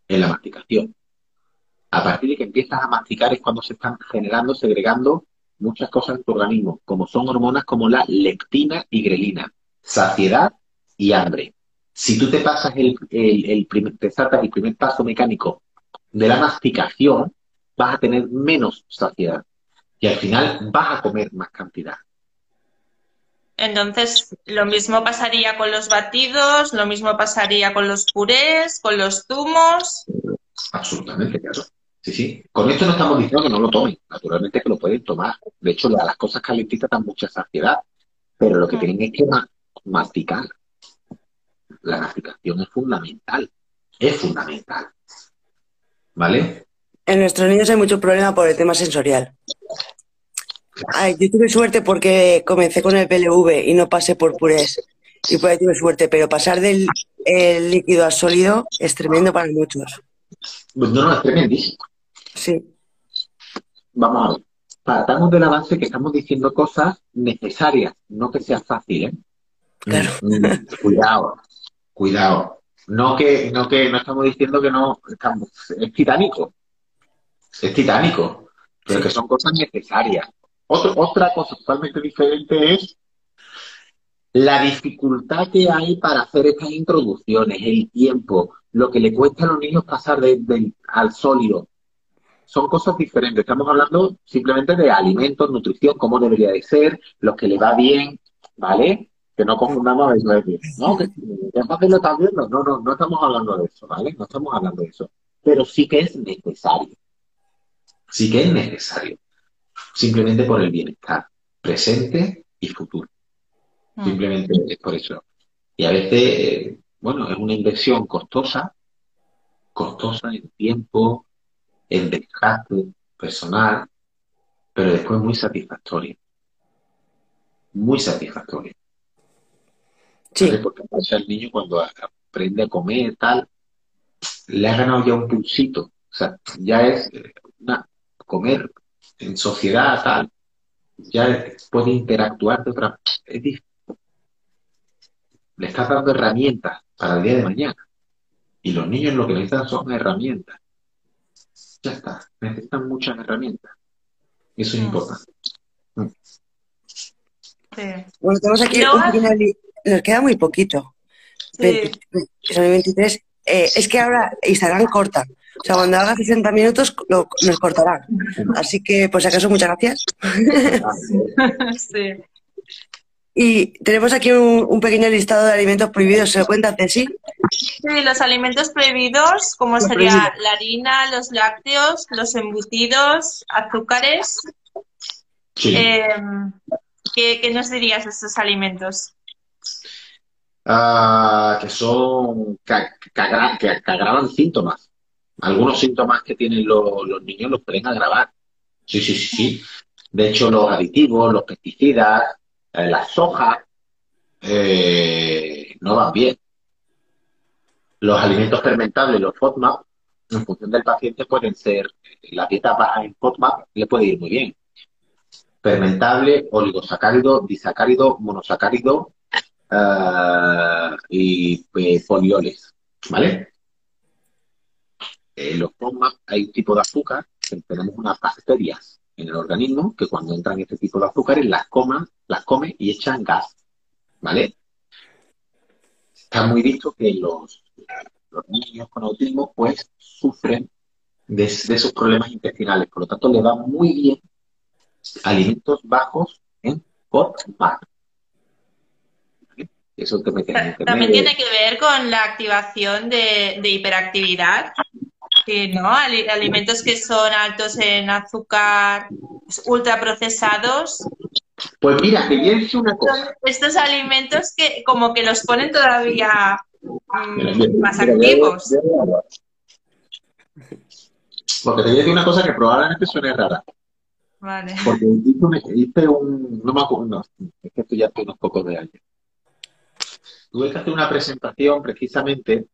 en la masticación. A partir de que empiezas a masticar es cuando se están generando, segregando muchas cosas en tu organismo, como son hormonas como la leptina y grelina, saciedad y hambre. Si tú te pasas el, el, primer, te saltas el primer paso mecánico de la masticación, vas a tener menos saciedad y al final vas a comer más cantidad. Entonces, lo mismo pasaría con los batidos, lo mismo pasaría con los purés, con los zumos. Absolutamente, claro. Sí, sí. Con esto no estamos diciendo que no lo tomen. Naturalmente que lo pueden tomar. De hecho, la- las cosas calentitas dan mucha saciedad. Pero lo que Mm. tienen es que ma- masticar. La masticación es fundamental. Es fundamental. ¿Vale? En nuestros niños hay mucho problema por el tema sensorial. Ay, yo tuve suerte porque comencé con el PLV y no pasé por purés. Y por ahí tuve suerte, pero pasar del el líquido al sólido es tremendo para muchos. Pues no, no, es tremendísimo. Sí, Vamos a ver. Partamos del avance que estamos diciendo cosas necesarias, no que sea fácil, ¿eh? Claro. Mm, mm, Cuidado, cuidado. No que, no que no estamos diciendo que no estamos, es titánico. Es titánico. Pero que son cosas necesarias. Otro- otra cosa totalmente diferente es la dificultad que hay para hacer estas introducciones, el tiempo, lo que le cuesta a los niños pasar de- al sólido. Son cosas diferentes. Estamos hablando simplemente de alimentos, nutrición, cómo debería de ser, lo que le va bien, ¿vale? Que no confundamos eso de decir, no, que, que fácil lo estás viendo. No, no, no estamos hablando de eso, ¿vale? No estamos hablando de eso. Pero sí que es necesario. Sí que es necesario. Simplemente por el bienestar presente y futuro. Mm. Simplemente es por eso. Y a veces, bueno, es una inversión costosa, costosa en tiempo, en desgaste personal, pero después muy satisfactoria. Muy satisfactoria. Sí. ¿vale? Porque pasa el niño cuando aprende a comer, tal, le ha ganado ya un pulsito. O sea, ya es eh, una, comer en sociedad, tal, ya puede interactuar de otra. Es le estás dando herramientas para el día de mañana. Y los niños lo que necesitan son herramientas. Ya está, necesitan muchas herramientas. Eso es Mm. importante. Sí. Bueno, tenemos aquí No, un pequeño Nos queda muy poquito. Sí. 20 son 23. Eh, es que ahora Instagram corta. O sea, cuando haga 60 minutos lo- nos cortará. Así que, por si acaso, muchas gracias. [LAUGHS] Sí. Y tenemos aquí un, un pequeño listado de alimentos prohibidos. ¿Se lo cuenta Ceci? Sí, los alimentos prohibidos, como Los sería prohibidos. la harina, los lácteos, los embutidos, azúcares. Sí. Eh, ¿qué, qué nos dirías de estos alimentos? Ah, que son que, que agra- que- que agravan síntomas. Algunos síntomas que tienen los, niños los pueden agravar. Sí, sí, sí, sí. De hecho, los aditivos, los pesticidas, eh, la soja, eh, no van bien. Los alimentos fermentables, los FODMAP, en función del paciente pueden ser, la dieta baja en FODMAP le puede ir muy bien. Fermentable, oligosacárido, disacárido, monosacárido, ah, y eh, folioles, ¿vale? En los FODMAP hay un tipo de azúcar, que tenemos unas bacterias en el organismo que cuando entran este tipo de azúcares las coman, las comen y echan gas, ¿vale? Está muy visto que los, los niños con autismo pues sufren de, de esos problemas intestinales, por lo tanto le va muy bien alimentos bajos en FODMAP. Eso te También tiene que ver con la activación de, de hiperactividad. Sí, ¿no? Ali- alimentos que son altos en azúcar, ultraprocesados. Pues mira, te voy a decir una Son cosa. estos alimentos que como que los ponen todavía mm, Mira, mira, más mira, activos. Porque te voy a decir una cosa que probablemente suene rara. Vale. Porque hice un, hice un- no me acuerdo, no, es que esto ya hace unos pocos de años. Tuve que hacer una presentación precisamente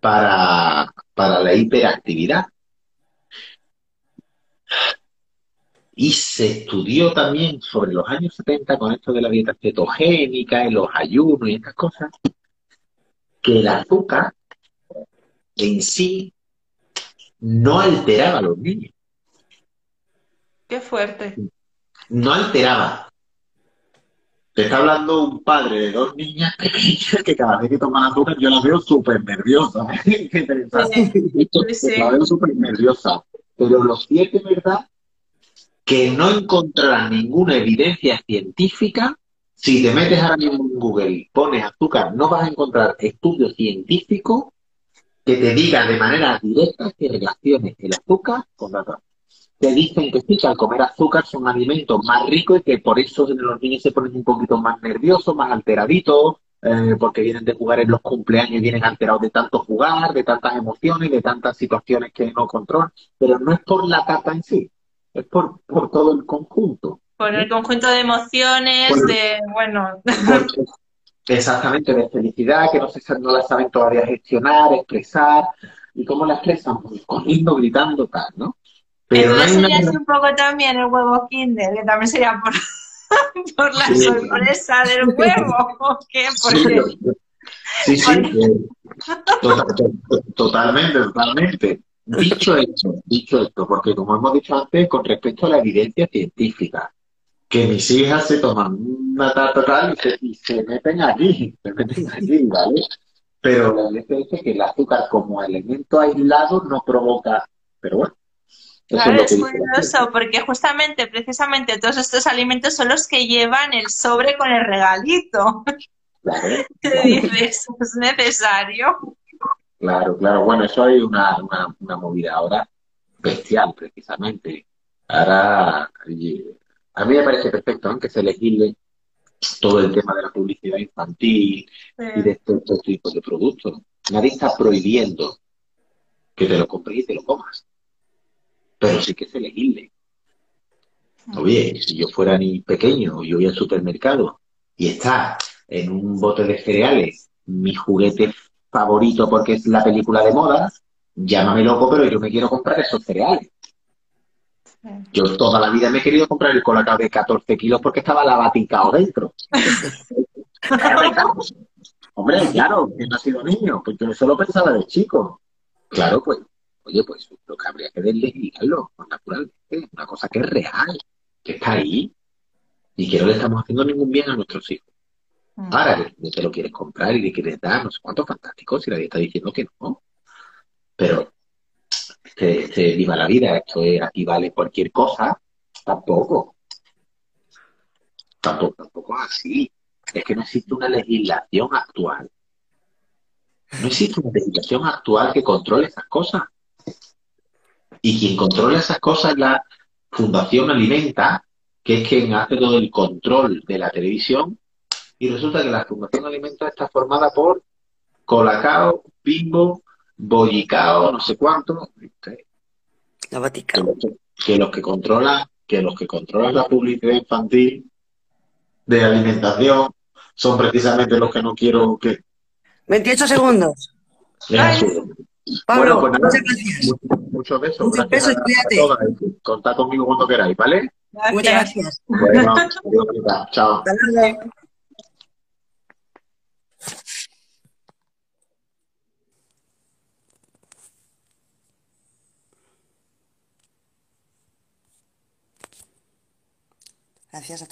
para, para la hiperactividad. Y se estudió también sobre los años 70 con esto de la dieta cetogénica y los ayunos y estas cosas, que el azúcar en sí no alteraba a los niños, Qué fuerte. no alteraba. Te está hablando un padre de dos niñas pequeñas [LAUGHS] que cada vez que toman azúcar yo la veo súper nerviosa. [LAUGHS] Qué interesante. Sí, sí. La veo súper nerviosa. Pero lo cierto es verdad que no encontrarán ninguna evidencia científica Si te metes ahora mismo en Google y pones azúcar, no vas a encontrar estudios científicos que te digan de manera directa que relaciones el azúcar con la Te dicen que sí, que al comer azúcar son alimentos más ricos y que por eso los niños se ponen un poquito más nerviosos, más alteraditos, eh, porque vienen de jugar en los cumpleaños y vienen alterados de tanto jugar, de tantas emociones, de tantas situaciones que no controlan, pero no es por la tarta en sí, es por, por todo el conjunto. Por el conjunto de emociones, de, bueno... exactamente, de felicidad, que no, se, no la saben todavía gestionar, expresar, y cómo la expresan, pues corriendo, gritando, tal, ¿no? Pero Eso sería así un poco también el huevo Kinder, que también sería por [LAUGHS] por la sorpresa del huevo. ¿o qué? Sí, sí, totalmente, totalmente. Dicho esto, dicho esto, porque como hemos dicho antes, con respecto a la evidencia científica, que mis hijas se toman una tarta tal y se, meten allí, se meten allí, ¿vale? Pero la evidencia dice que el azúcar como elemento aislado no provoca, pero bueno, Claro, es, curioso porque justamente, precisamente, todos estos alimentos son los que llevan el sobre con el regalito. Claro. [LAUGHS] Te dices, es necesario. Claro, claro. Bueno, eso hay una, una, movida ahora bestial, precisamente. Ahora, a mí me parece perfecto aunque se legisle todo el tema de la publicidad infantil y de estos, estos tipos de productos. Nadie está prohibiendo que te lo compres y te lo comas pero sí que es elegible. Oye, si yo fuera ni pequeño, yo voy al supermercado y está en un bote de cereales mi juguete favorito porque es la película de moda, llámame loco, pero yo me quiero comprar esos cereales. Yo toda la vida me he querido comprar el colacao de 14 kilos porque estaba la baticao dentro. [LAUGHS] Hombre, claro, que no ha sido niño, pues yo eso lo pensaba de chico. Claro, pues Oye, pues lo que habría que deslegislarlo, naturalmente, una cosa que es real, que está ahí y que no le estamos haciendo ningún bien a nuestros hijos. Mm. Ahora que te lo quieres comprar y le quieres dar, no sé cuánto fantástico, si nadie está diciendo que no. Pero este, este viva la vida, esto es, aquí vale cualquier cosa, tampoco. Tampoco, tampoco así. Es que no existe una legislación actual. No existe una legislación actual que controle esas cosas. Y quien controla esas cosas es la Fundación Alimenta, que es quien hace todo el control de la televisión. Y resulta que la Fundación Alimenta está formada por Colacao, Bimbo, Bollicao, no sé cuánto. La Vaticano. Que, los que controlan, que los que controlan la publicidad infantil de alimentación son precisamente los que no quiero que. 28 segundos. Pablo, bueno, pues muchas gracias. Muchos besos. Muchos besos, cuídate. Contad conmigo cuando queráis, ¿vale? Muchas gracias. Bueno, chao. Gracias a